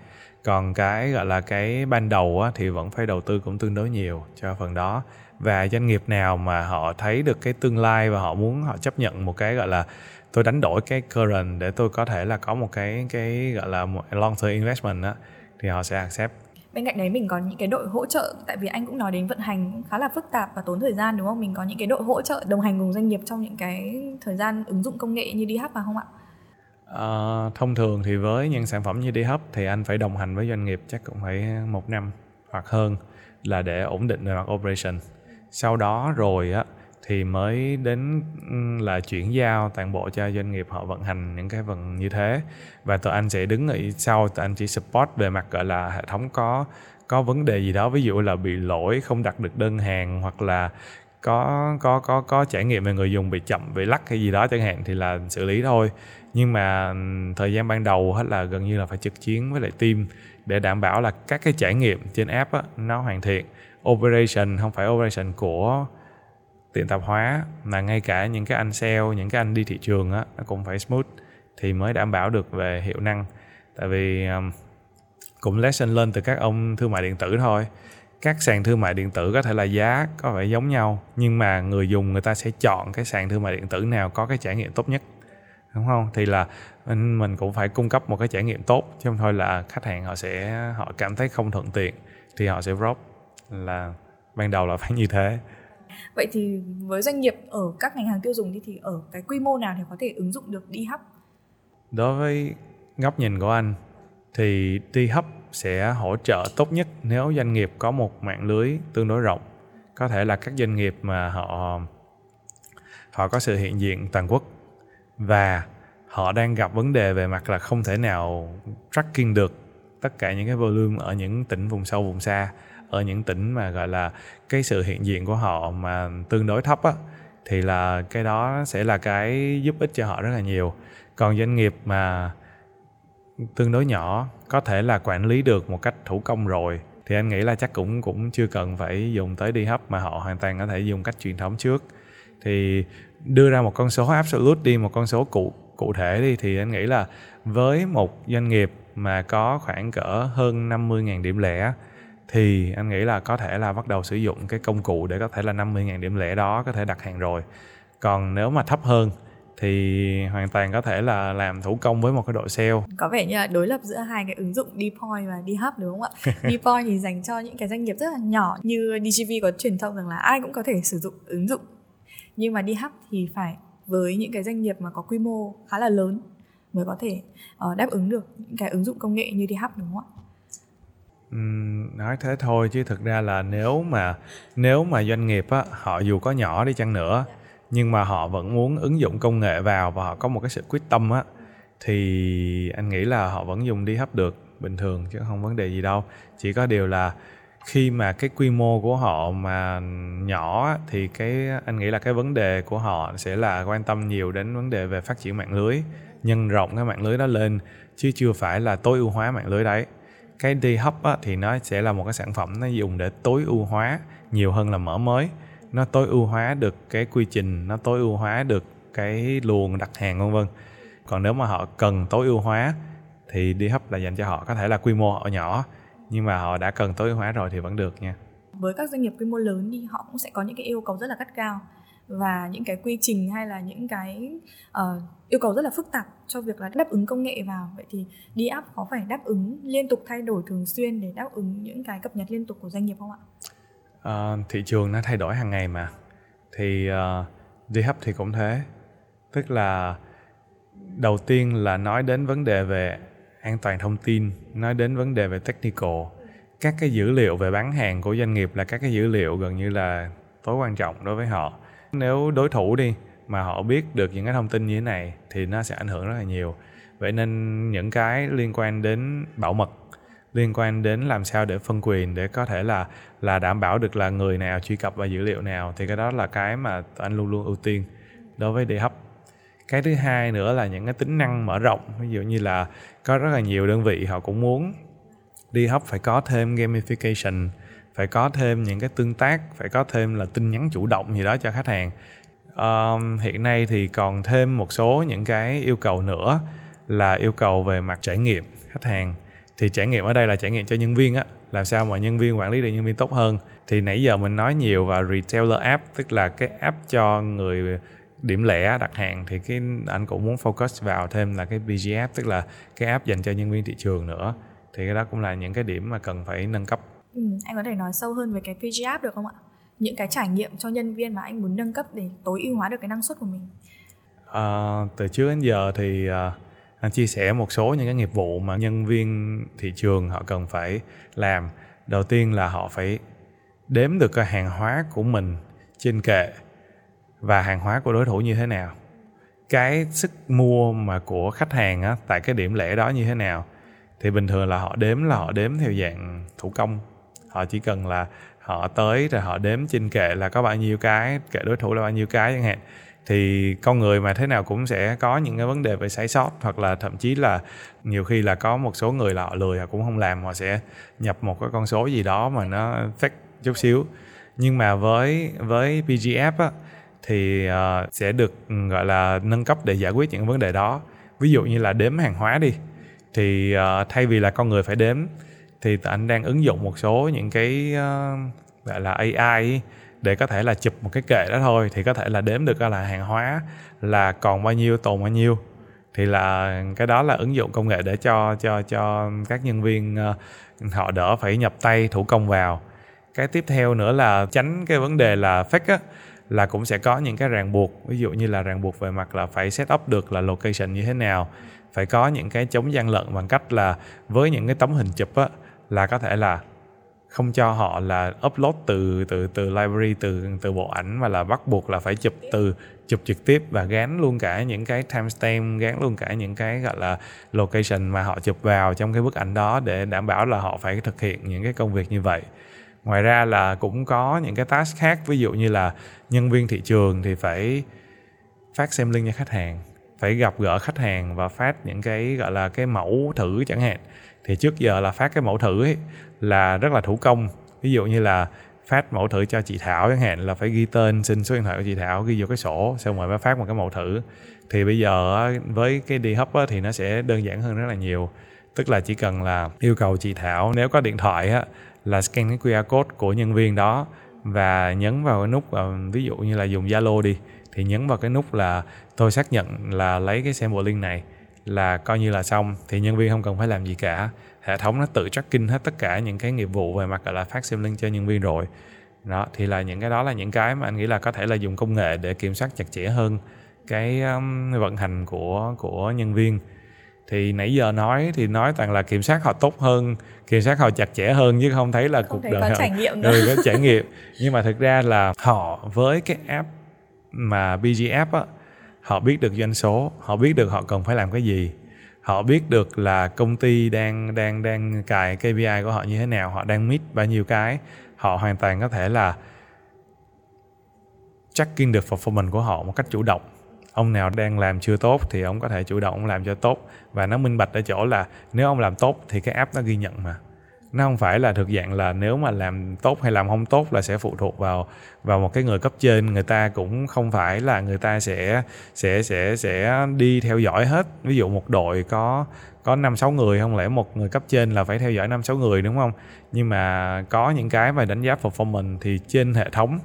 còn cái gọi là cái ban đầu á, thì vẫn phải đầu tư cũng tương đối nhiều cho phần đó. Và doanh nghiệp nào mà họ thấy được cái tương lai và họ muốn họ chấp nhận một cái gọi là tôi đánh đổi cái current để tôi có thể là có một cái cái gọi là một long term investment á thì họ sẽ accept. Bên cạnh đấy mình có những cái đội hỗ trợ tại vì anh cũng nói đến vận hành khá là phức tạp và tốn thời gian đúng không? Mình có những cái đội hỗ trợ đồng hành cùng doanh nghiệp trong những cái thời gian ứng dụng công nghệ như đi hấp mà không ạ? À, thông thường thì với những sản phẩm như đi hấp thì anh phải đồng hành với doanh nghiệp chắc cũng phải một năm hoặc hơn là để ổn định về mặt operation. Sau đó rồi á thì mới đến là chuyển giao toàn bộ cho doanh nghiệp họ vận hành những cái phần như thế. Và tụi anh sẽ đứng ở sau tụi anh chỉ support về mặt gọi là hệ thống có có vấn đề gì đó. Ví dụ là bị lỗi không đặt được đơn hàng hoặc là có có có có trải nghiệm về người dùng bị chậm bị lắc hay gì đó chẳng hạn thì là xử lý thôi nhưng mà thời gian ban đầu hết là gần như là phải trực chiến với lại team để đảm bảo là các cái trải nghiệm trên app á, nó hoàn thiện. Operation không phải operation của tiện tạp hóa mà ngay cả những cái anh sale những cái anh đi thị trường á nó cũng phải smooth thì mới đảm bảo được về hiệu năng. Tại vì um, cũng lesson lên từ các ông thương mại điện tử thôi. Các sàn thương mại điện tử có thể là giá có vẻ giống nhau nhưng mà người dùng người ta sẽ chọn cái sàn thương mại điện tử nào có cái trải nghiệm tốt nhất đúng không? Thì là mình, mình cũng phải cung cấp một cái trải nghiệm tốt chứ không thôi là khách hàng họ sẽ họ cảm thấy không thuận tiện thì họ sẽ drop. Là ban đầu là [laughs] phải như thế. Vậy thì với doanh nghiệp ở các ngành hàng tiêu dùng thì, thì ở cái quy mô nào thì có thể ứng dụng được đi hấp đối với góc nhìn của anh thì đi hấp sẽ hỗ trợ tốt nhất nếu doanh nghiệp có một mạng lưới tương đối rộng. Có thể là các doanh nghiệp mà họ họ có sự hiện diện toàn quốc và họ đang gặp vấn đề về mặt là không thể nào tracking được tất cả những cái volume ở những tỉnh vùng sâu, vùng xa, ở những tỉnh mà, gọi là, cái sự hiện diện của họ mà tương đối thấp á, thì là cái đó sẽ là cái giúp ích cho họ rất là nhiều. Còn doanh nghiệp mà tương đối nhỏ có thể là quản lý được một cách thủ công rồi, thì anh nghĩ là chắc cũng cũng chưa cần phải dùng tới đi hấp mà họ hoàn toàn có thể dùng cách truyền thống trước. Thì đưa ra một con số absolute đi một con số cụ cụ thể đi thì anh nghĩ là với một doanh nghiệp mà có khoảng cỡ hơn 50.000 điểm lẻ thì anh nghĩ là có thể là bắt đầu sử dụng cái công cụ để có thể là 50.000 điểm lẻ đó có thể đặt hàng rồi. Còn nếu mà thấp hơn thì hoàn toàn có thể là làm thủ công với một cái đội sale. Có vẻ như là đối lập giữa hai cái ứng dụng Dpoint và Dhub đúng không ạ? [laughs] Dpoint thì dành cho những cái doanh nghiệp rất là nhỏ như DGV có truyền thông rằng là ai cũng có thể sử dụng ứng dụng nhưng mà đi hấp thì phải với những cái doanh nghiệp mà có quy mô khá là lớn mới có thể uh, đáp ứng được những cái ứng dụng công nghệ như đi hấp đúng không ạ? Nói thế thôi chứ thực ra là nếu mà nếu mà doanh nghiệp á họ dù có nhỏ đi chăng nữa nhưng mà họ vẫn muốn ứng dụng công nghệ vào và họ có một cái sự quyết tâm á thì anh nghĩ là họ vẫn dùng đi hấp được bình thường chứ không vấn đề gì đâu. Chỉ có điều là khi mà cái quy mô của họ mà nhỏ thì cái anh nghĩ là cái vấn đề của họ sẽ là quan tâm nhiều đến vấn đề về phát triển mạng lưới nhân rộng cái mạng lưới đó lên chứ chưa phải là tối ưu hóa mạng lưới đấy. Cái đi hấp á, thì nó sẽ là một cái sản phẩm nó dùng để tối ưu hóa nhiều hơn là mở mới. Nó tối ưu hóa được cái quy trình nó tối ưu hóa được cái luồng đặt hàng vân vân. Còn nếu mà họ cần tối ưu hóa thì đi hấp là dành cho họ. Có thể là quy mô họ nhỏ nhưng mà họ đã cần tối ưu hóa rồi thì vẫn được nha. Với các doanh nghiệp quy mô lớn thì họ cũng sẽ có những cái yêu cầu rất là gắt cao và những cái quy trình hay là những cái uh, yêu cầu rất là phức tạp cho việc là đáp ứng công nghệ vào. Vậy thì đi app có phải đáp ứng liên tục thay đổi thường xuyên để đáp ứng những cái cập nhật liên tục của doanh nghiệp không ạ? Uh, thị trường nó thay đổi hàng ngày mà. Thì uh, đi hub thì cũng thế. Tức là đầu tiên là nói đến vấn đề về an toàn thông tin, nói đến vấn đề về technical. Các cái dữ liệu về bán hàng của doanh nghiệp là các cái dữ liệu gần như là tối quan trọng đối với họ. Nếu đối thủ đi mà họ biết được những cái thông tin như thế này thì nó sẽ ảnh hưởng rất là nhiều. Vậy nên những cái liên quan đến bảo mật, liên quan đến làm sao để phân quyền để có thể là là đảm bảo được là người nào truy cập vào dữ liệu nào thì cái đó là cái mà anh luôn luôn ưu tiên đối với DHub cái thứ hai nữa là những cái tính năng mở rộng, ví dụ như là có rất là nhiều đơn vị họ cũng muốn đi hấp phải có thêm gamification phải có thêm những cái tương tác phải có thêm là tin nhắn chủ động gì đó cho khách hàng. Um, hiện nay thì còn thêm một số những cái yêu cầu nữa là yêu cầu về mặt trải nghiệm khách hàng. Thì trải nghiệm ở đây là trải nghiệm cho nhân viên á làm sao mà nhân viên quản lý được nhân viên tốt hơn. Thì nãy giờ mình nói nhiều vào retailer app tức là cái app cho người điểm lẻ đặt hàng thì cái anh cũng muốn focus vào thêm là cái BG app tức là cái app dành cho nhân viên thị trường nữa. Thì cái đó cũng là những cái điểm mà cần phải nâng cấp. Ừ, anh có thể nói sâu hơn về cái PG app được không ạ? Những cái trải nghiệm cho nhân viên mà anh muốn nâng cấp để tối ưu hóa được cái năng suất của mình. À, từ trước đến giờ thì uh, anh chia sẻ một số những cái nghiệp vụ mà nhân viên thị trường họ cần phải làm. Đầu tiên là họ phải đếm được cái hàng hóa của mình trên kệ và hàng hóa của đối thủ như thế nào? Cái sức mua mà của khách hàng á, tại cái điểm lẻ đó như thế nào? Thì bình thường là họ đếm là họ đếm theo dạng thủ công. Họ chỉ cần là họ tới rồi họ đếm trên kệ là có bao nhiêu cái kệ đối thủ là bao nhiêu cái chẳng hạn. Thì con người mà thế nào cũng sẽ có những cái vấn đề về sai sót hoặc là thậm chí là nhiều khi là có một số người là họ lười họ cũng không làm họ sẽ nhập một cái con số gì đó mà nó fake chút xíu. Nhưng mà với với PGF á thì uh, sẽ được ừ, gọi là nâng cấp để giải quyết những vấn đề đó. Ví dụ như là đếm hàng hóa đi thì uh, thay vì là con người phải đếm thì anh đang ứng dụng một số những cái uh, gọi là AI để có thể là chụp một cái kệ đó thôi. Thì có thể là đếm được là hàng hóa là còn bao nhiêu tồn bao nhiêu. Thì là cái đó là ứng dụng công nghệ để cho cho cho các nhân viên uh, họ đỡ phải nhập tay thủ công vào. Cái tiếp theo nữa là tránh cái vấn đề là fake á là cũng sẽ có những cái ràng buộc. Ví dụ như là ràng buộc về mặt là phải set up được là location như thế nào, phải có những cái chống gian lận bằng cách là với những cái tấm hình chụp á, là có thể là không cho họ là upload từ từ từ library, từ từ bộ ảnh mà là bắt buộc là phải chụp từ, chụp trực tiếp và gắn luôn cả những cái timestamp gắn luôn cả những cái gọi là location mà họ chụp vào trong cái bức ảnh đó để đảm bảo là họ phải thực hiện những cái công việc như vậy ngoài ra là cũng có những cái task khác, ví dụ như là nhân viên thị trường thì phải phát xem link cho khách hàng, phải gặp gỡ khách hàng và phát những cái, gọi là, cái mẫu thử chẳng hạn. Thì trước giờ là phát cái mẫu thử ấy là rất là thủ công. Ví dụ như là phát mẫu thử cho chị Thảo chẳng hạn, là phải ghi tên, xin số điện thoại của chị Thảo, ghi vô cái sổ, xong rồi mới phát một cái mẫu thử. Thì bây giờ với cái đi hấp thì nó sẽ đơn giản hơn rất là nhiều. Tức là chỉ cần là yêu cầu chị Thảo, nếu có điện thoại á là scan cái QR code của nhân viên đó và nhấn vào cái nút ờ, ví dụ như là dùng Zalo đi thì nhấn vào cái nút là tôi xác nhận là lấy cái sample link này là coi như là xong thì nhân viên không cần phải làm gì cả. Hệ thống nó tự tracking hết tất cả những cái nghiệp vụ về mặt gọi là phát xem link cho nhân viên rồi. Đó thì là những cái đó là những cái mà anh nghĩ là có thể là dùng công nghệ để kiểm soát chặt chẽ hơn cái um, vận hành của của nhân viên thì nãy giờ nói thì nói toàn là kiểm soát họ tốt hơn kiểm soát họ chặt chẽ hơn chứ không thấy là không cuộc đời có họ trải nghiệm nữa. ừ, có trải nghiệm. Nhưng mà thực ra là họ với cái app mà BG app á họ biết được doanh số họ biết được họ cần phải làm cái gì. Họ biết được là công ty đang đang đang cài KPI của họ như thế nào họ đang meet bao nhiêu cái. Họ hoàn toàn có thể là tracking được performance của họ một cách chủ động ông nào đang làm chưa tốt thì ông có thể chủ động làm cho tốt. Và nó minh bạch ở chỗ là nếu ông làm tốt thì cái app nó ghi nhận mà. Nó không phải là thực dạng là nếu mà làm tốt hay làm không tốt là sẽ phụ thuộc vào vào một cái người cấp trên. Người ta cũng không phải là người ta sẽ sẽ sẽ sẽ đi theo dõi hết. Ví dụ một đội có có năm sáu người, không lẽ một người cấp trên là phải theo dõi năm sáu người, đúng không? Nhưng mà có những cái mà đánh giá performance thì trên hệ thống,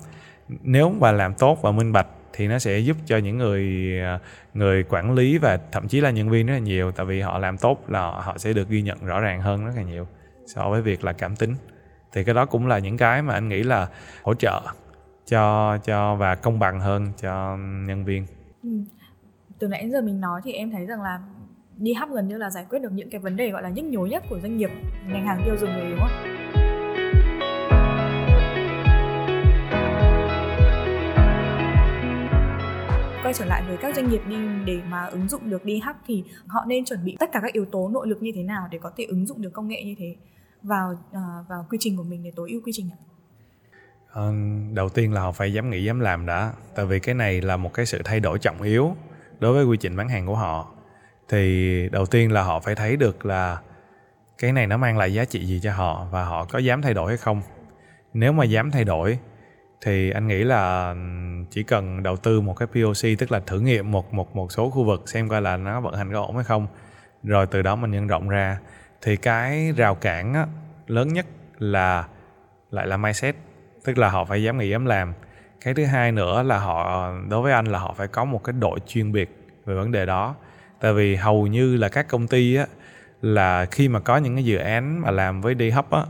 nếu mà làm tốt và minh bạch thì nó sẽ giúp cho những người à, người quản lý và thậm chí là nhân viên rất là nhiều, tại vì họ làm tốt là họ sẽ được ghi nhận rõ ràng hơn rất là nhiều so với việc là cảm tính. Thì cái đó cũng là những cái mà anh nghĩ là hỗ trợ cho cho và công bằng hơn cho nhân viên. Ừ. từ nãy giờ mình nói thì em thấy rằng là đi hấp gần như là giải quyết được những cái vấn đề gọi là nhức nhối nhất của doanh nghiệp, ngành hàng tiêu dùng rồi, đúng không quay trở lại với các doanh nghiệp đi để mà ứng dụng được đi hack thì họ nên chuẩn bị tất cả các yếu tố nội lực như thế nào để có thể ứng dụng được công nghệ như thế vào uh, vào quy trình của mình để tối ưu quy trình ạ? À, đầu tiên là họ phải dám nghĩ dám làm đã. Tại vì cái này là một cái sự thay đổi trọng yếu đối với quy trình bán hàng của họ. Thì đầu tiên là họ phải thấy được là cái này nó mang lại giá trị gì cho họ và họ có dám thay đổi hay không. Nếu mà dám thay đổi thì anh nghĩ là chỉ cần đầu tư một cái POC tức là thử nghiệm một một một số khu vực xem coi là nó vận hành có ổn hay không. Rồi từ đó mình nhân rộng ra. Thì cái rào cản á, lớn nhất là lại là mindset tức là họ phải dám nghĩ dám làm. Cái thứ hai nữa là họ đối với anh là họ phải có một cái đội chuyên biệt về vấn đề đó. Tại vì hầu như là các công ty á là khi mà có những cái dự án mà làm với đi hấp á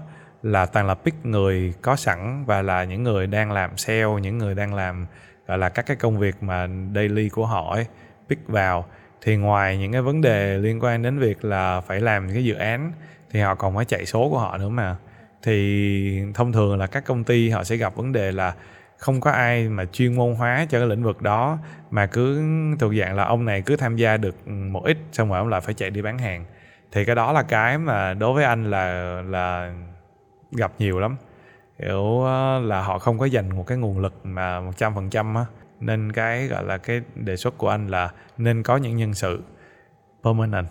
là toàn là pick người có sẵn và là những người đang làm sale những người đang làm gọi là các cái công việc mà daily của họ ấy, pick vào. Thì ngoài những cái vấn đề liên quan đến việc là phải làm cái dự án, thì họ còn phải chạy số của họ nữa mà. Thì thông thường là các công ty họ sẽ gặp vấn đề là không có ai mà chuyên môn hóa cho cái lĩnh vực đó, mà cứ thuộc dạng là ông này cứ tham gia được một ít, xong rồi ông lại phải chạy đi bán hàng. Thì cái đó là cái mà đối với anh là là gặp nhiều lắm kiểu ờ, là họ không có dành một cái nguồn lực mà một trăm phần trăm á. Nên cái, gọi là, cái đề xuất của anh là nên có những nhân sự permanent,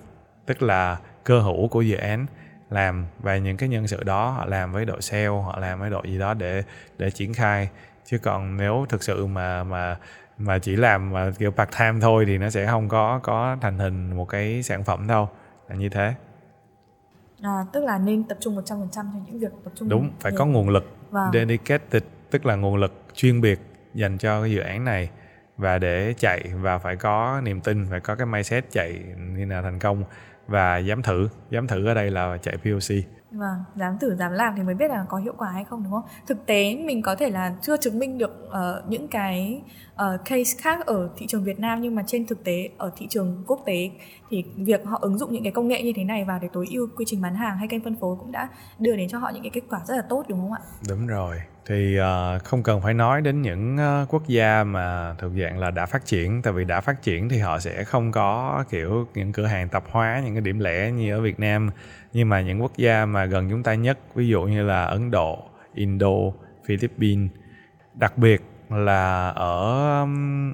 tức là cơ hữu của dự án, làm và những cái nhân sự đó, họ làm với đội sale, họ làm với đội gì đó để để triển khai. Chứ còn nếu thực sự mà mà mà chỉ làm mà kiểu part time thôi thì nó sẽ không có có thành hình một cái sản phẩm đâu. Là như thế à, tức là nên tập trung 100% cho những việc tập trung đúng phải nhiều. có nguồn lực vâng. dedicated tức là nguồn lực chuyên biệt dành cho cái dự án này và để chạy và phải có niềm tin phải có cái mindset chạy như nào thành công và dám thử dám thử ở đây là chạy POC Vâng, dám thử dám làm thì mới biết là có hiệu quả hay không đúng không? Thực tế mình có thể là chưa chứng minh được uh, những cái uh, case khác ở thị trường Việt Nam nhưng mà trên thực tế ở thị trường quốc tế thì việc họ ứng dụng những cái công nghệ như thế này vào để tối ưu quy trình bán hàng hay kênh phân phối cũng đã đưa đến cho họ những cái kết quả rất là tốt đúng không ạ? Đúng rồi. Thì uh, không cần phải nói đến những uh, quốc gia mà thuộc dạng là đã phát triển tại vì đã phát triển thì họ sẽ không có kiểu những cửa hàng tạp hóa những cái điểm lẻ như ở Việt Nam nhưng mà những quốc gia mà gần chúng ta nhất ví dụ như là Ấn Độ, Indo, Philippines đặc biệt là ở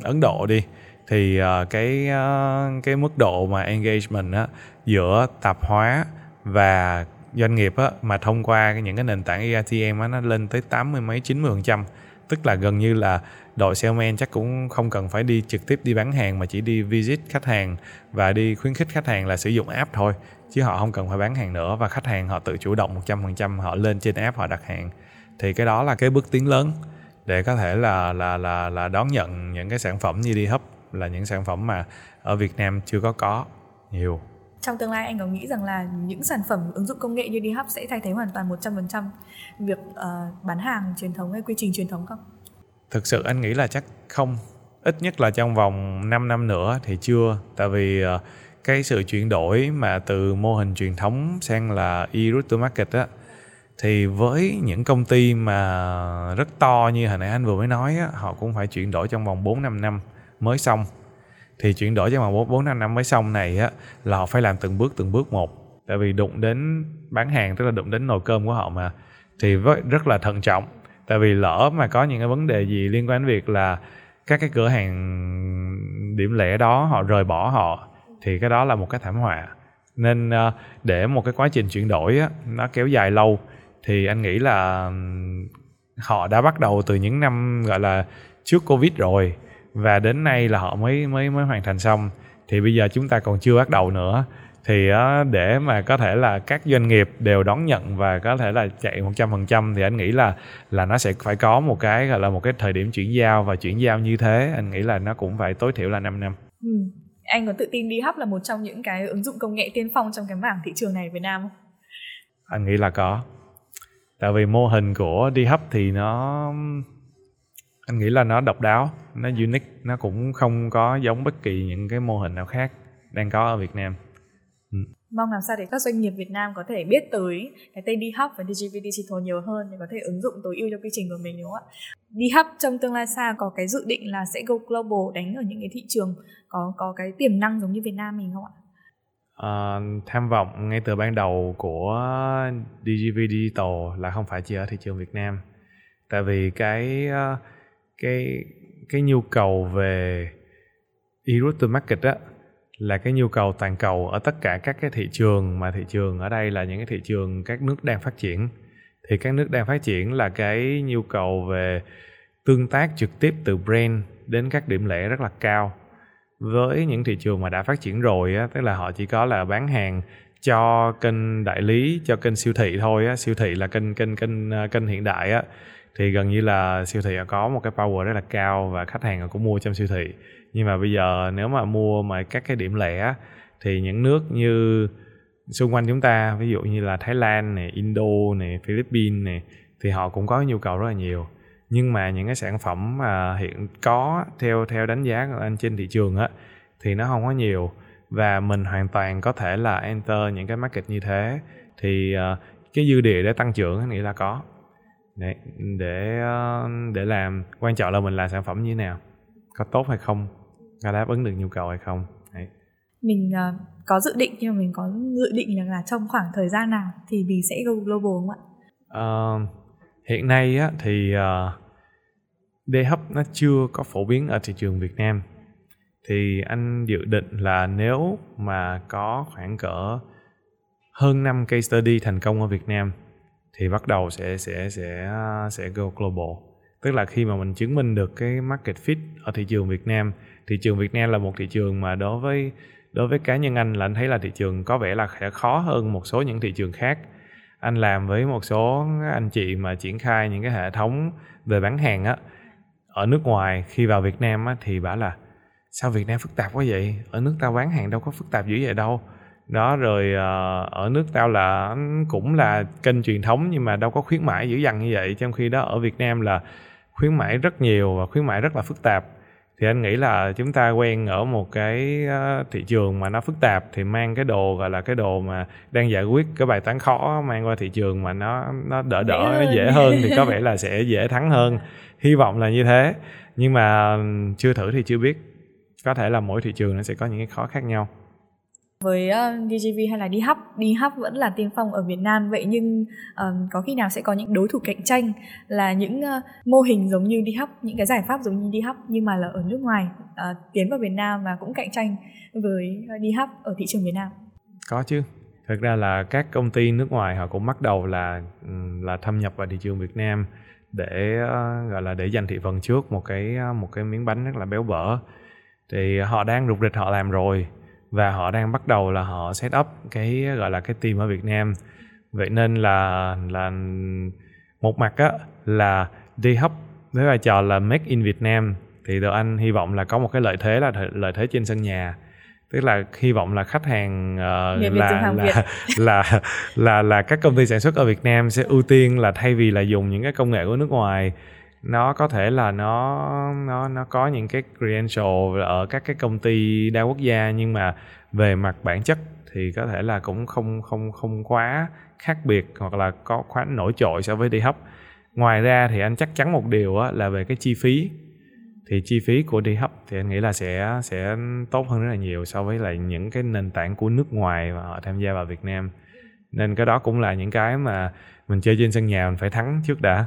Ấn Độ đi thì ờ, cái ờ, cái mức độ mà engagement á giữa tạp hóa và doanh nghiệp á mà thông qua những cái nền tảng ERTM á nó lên tới tám mươi mấy chín mươi phần trăm tức là gần như là đội salesman chắc cũng không cần phải đi trực tiếp đi bán hàng mà chỉ đi visit khách hàng và đi khuyến khích khách hàng là sử dụng app thôi chứ họ không cần phải bán hàng nữa và khách hàng họ tự chủ động 100% họ lên trên app họ đặt hàng thì cái đó là cái bước tiến lớn để có thể là là là là đón nhận những cái sản phẩm như đi hấp là những sản phẩm mà ở Việt Nam chưa có có nhiều trong tương lai anh có nghĩ rằng là những sản phẩm ứng dụng công nghệ như đi hấp sẽ thay thế hoàn toàn 100% việc uh, bán hàng truyền thống hay quy trình truyền thống không? Thực sự anh nghĩ là chắc không. Ít nhất là trong vòng 5 năm nữa thì chưa. Tại vì uh, cái sự chuyển đổi mà từ mô hình truyền thống sang là e-route to market á thì với những công ty mà rất to như hồi nãy anh vừa mới nói á, họ cũng phải chuyển đổi trong vòng 4 5 năm mới xong. Thì chuyển đổi trong vòng 4 5 năm mới xong này á là họ phải làm từng bước từng bước một. Tại vì đụng đến bán hàng tức là đụng đến nồi cơm của họ mà thì rất là thận trọng. Tại vì lỡ mà có những cái vấn đề gì liên quan đến việc là các cái cửa hàng điểm lẻ đó họ rời bỏ họ thì cái đó là một cái thảm họa nên ờ, để một cái quá trình chuyển đổi á, nó kéo dài lâu thì anh nghĩ là họ đã bắt đầu từ những năm gọi là trước covid rồi và đến nay là họ mới mới mới hoàn thành xong thì bây giờ chúng ta còn chưa bắt đầu nữa thì ờ, để mà có thể là các doanh nghiệp đều đón nhận và có thể là chạy 100% thì anh nghĩ là là nó sẽ phải có một cái gọi là một cái thời điểm chuyển giao và chuyển giao như thế anh nghĩ là nó cũng phải tối thiểu là 5 năm. Ừ. Anh có tự tin đi hấp là một trong những cái ứng dụng công nghệ tiên phong trong cái mảng thị trường này ở Việt Nam không? Anh nghĩ là có. Tại vì mô hình của đi hấp thì nó anh nghĩ là nó độc đáo, nó unique, nó cũng không có giống bất kỳ những cái mô hình nào khác đang có ở Việt Nam. Mong làm sao để các doanh nghiệp Việt Nam có thể biết tới cái tên DHub và DGV Digital nhiều hơn để có thể ứng dụng tối ưu cho quy trình của mình đúng không ạ? DHub trong tương lai xa có cái dự định là sẽ go global đánh ở những cái thị trường có có cái tiềm năng giống như Việt Nam mình không ạ? À, tham vọng ngay từ ban đầu của DGV Digital là không phải chỉ ở thị trường Việt Nam tại vì cái ờ, cái cái nhu cầu về e-route to market á là cái nhu cầu toàn cầu ở tất cả các cái thị trường mà thị trường ở đây là những cái thị trường các nước đang phát triển. Thì các nước đang phát triển là cái nhu cầu về tương tác trực tiếp từ brand đến các điểm lẻ rất là cao. Với những thị trường mà đã phát triển rồi á, tức là họ chỉ có là bán hàng cho kênh đại lý, cho kênh siêu thị thôi á. Siêu thị là kênh kênh kênh à, kênh hiện đại á. Thì gần như là siêu thị có một cái power rất là cao và khách hàng cũng mua trong siêu thị nhưng mà bây giờ nếu mà mua mà các cái điểm lẻ thì những nước như xung quanh chúng ta ví dụ như là Thái Lan này, Indo này, Philippines này thì họ cũng có nhu cầu rất là nhiều. Nhưng mà những cái sản phẩm mà hiện có theo theo đánh giá của anh trên thị trường á thì nó không có nhiều. Và mình hoàn toàn có thể là enter những cái market như thế. Thì uh, cái dư địa để tăng trưởng anh nghĩ là có. Để để để làm quan trọng là mình làm sản phẩm như thế nào có tốt hay không có đáp ứng được nhu cầu hay không? Đấy. mình uh, có dự định nhưng mà mình có dự định là, là trong khoảng thời gian nào thì mình sẽ go global không ạ? Uh, hiện nay á, thì uh, D-Hub nó chưa có phổ biến ở thị trường Việt Nam. Thì anh dự định là nếu mà có khoảng cỡ hơn 5 case study thành công ở Việt Nam thì bắt đầu sẽ sẽ sẽ sẽ go global. Tức là khi mà mình chứng minh được cái market fit ở thị trường Việt Nam thị trường Việt Nam là một thị trường mà đối với đối với cá nhân anh là anh thấy là thị trường có vẻ là sẽ khó hơn một số những thị trường khác. Anh làm với một số anh chị mà triển khai những cái hệ thống về bán hàng á, ở nước ngoài khi vào Việt Nam á thì bảo là, sao Việt Nam phức tạp quá vậy? Ở nước tao bán hàng đâu có phức tạp dữ vậy đâu. Đó, rồi ờ, ở nước tao là cũng là kênh truyền thống nhưng mà đâu có khuyến mãi dữ dằn như vậy. Trong khi đó ở Việt Nam là khuyến mãi rất nhiều và khuyến mãi rất là phức tạp thì anh nghĩ là chúng ta quen ở một cái uh, thị trường mà nó phức tạp thì mang cái đồ gọi là cái đồ mà đang giải quyết cái bài toán khó mang qua thị trường mà nó nó đỡ đỡ dễ nó dễ hơn thì có [laughs] vẻ là sẽ dễ thắng hơn. Hy vọng là như thế. Nhưng mà chưa thử thì chưa biết. Có thể là mỗi thị trường nó sẽ có những cái khó khác nhau với ờ, uh, DGV hay là đi hấp đi hấp vẫn là tiên phong ở Việt Nam vậy nhưng um, có khi nào sẽ có những đối thủ cạnh tranh là những uh, mô hình giống như đi hấp những cái giải pháp giống như đi hấp nhưng mà là ở nước ngoài uh, tiến vào Việt Nam và cũng cạnh tranh với đi hấp ở thị trường Việt Nam? Có chứ. Thực ra là các công ty nước ngoài họ cũng bắt đầu là ừ, là thâm nhập vào thị trường Việt Nam để uh, gọi là để giành thị phần trước một cái một cái miếng bánh rất là béo bở thì họ đang rục rịch họ làm rồi và họ đang bắt đầu là họ set up cái gọi là cái team ở Việt Nam. Vậy nên là là một mặt á là đi hấp với vai trò là make in Việt Nam. Thì tụi anh hy vọng là có một cái lợi thế là lợi thế trên sân nhà. Tức là hy vọng là khách hàng uh, là là, là [laughs] là là là các công ty sản xuất ở Việt Nam sẽ ưu tiên là thay vì là dùng những cái công nghệ của nước ngoài nó có thể là nó nó nó có những cái credential ở các cái công ty đa quốc gia nhưng mà về mặt bản chất thì có thể là cũng không không không quá khác biệt hoặc là có quá nổi trội so với đi hấp ngoài ra thì anh chắc chắn một điều á, là về cái chi phí. Thì chi phí của đi hấp thì anh nghĩ là sẽ sẽ tốt hơn rất là nhiều so với lại những cái nền tảng của nước ngoài mà họ tham gia vào Việt Nam. Nên cái đó cũng là những cái mà mình chơi trên sân nhà mình phải thắng trước đã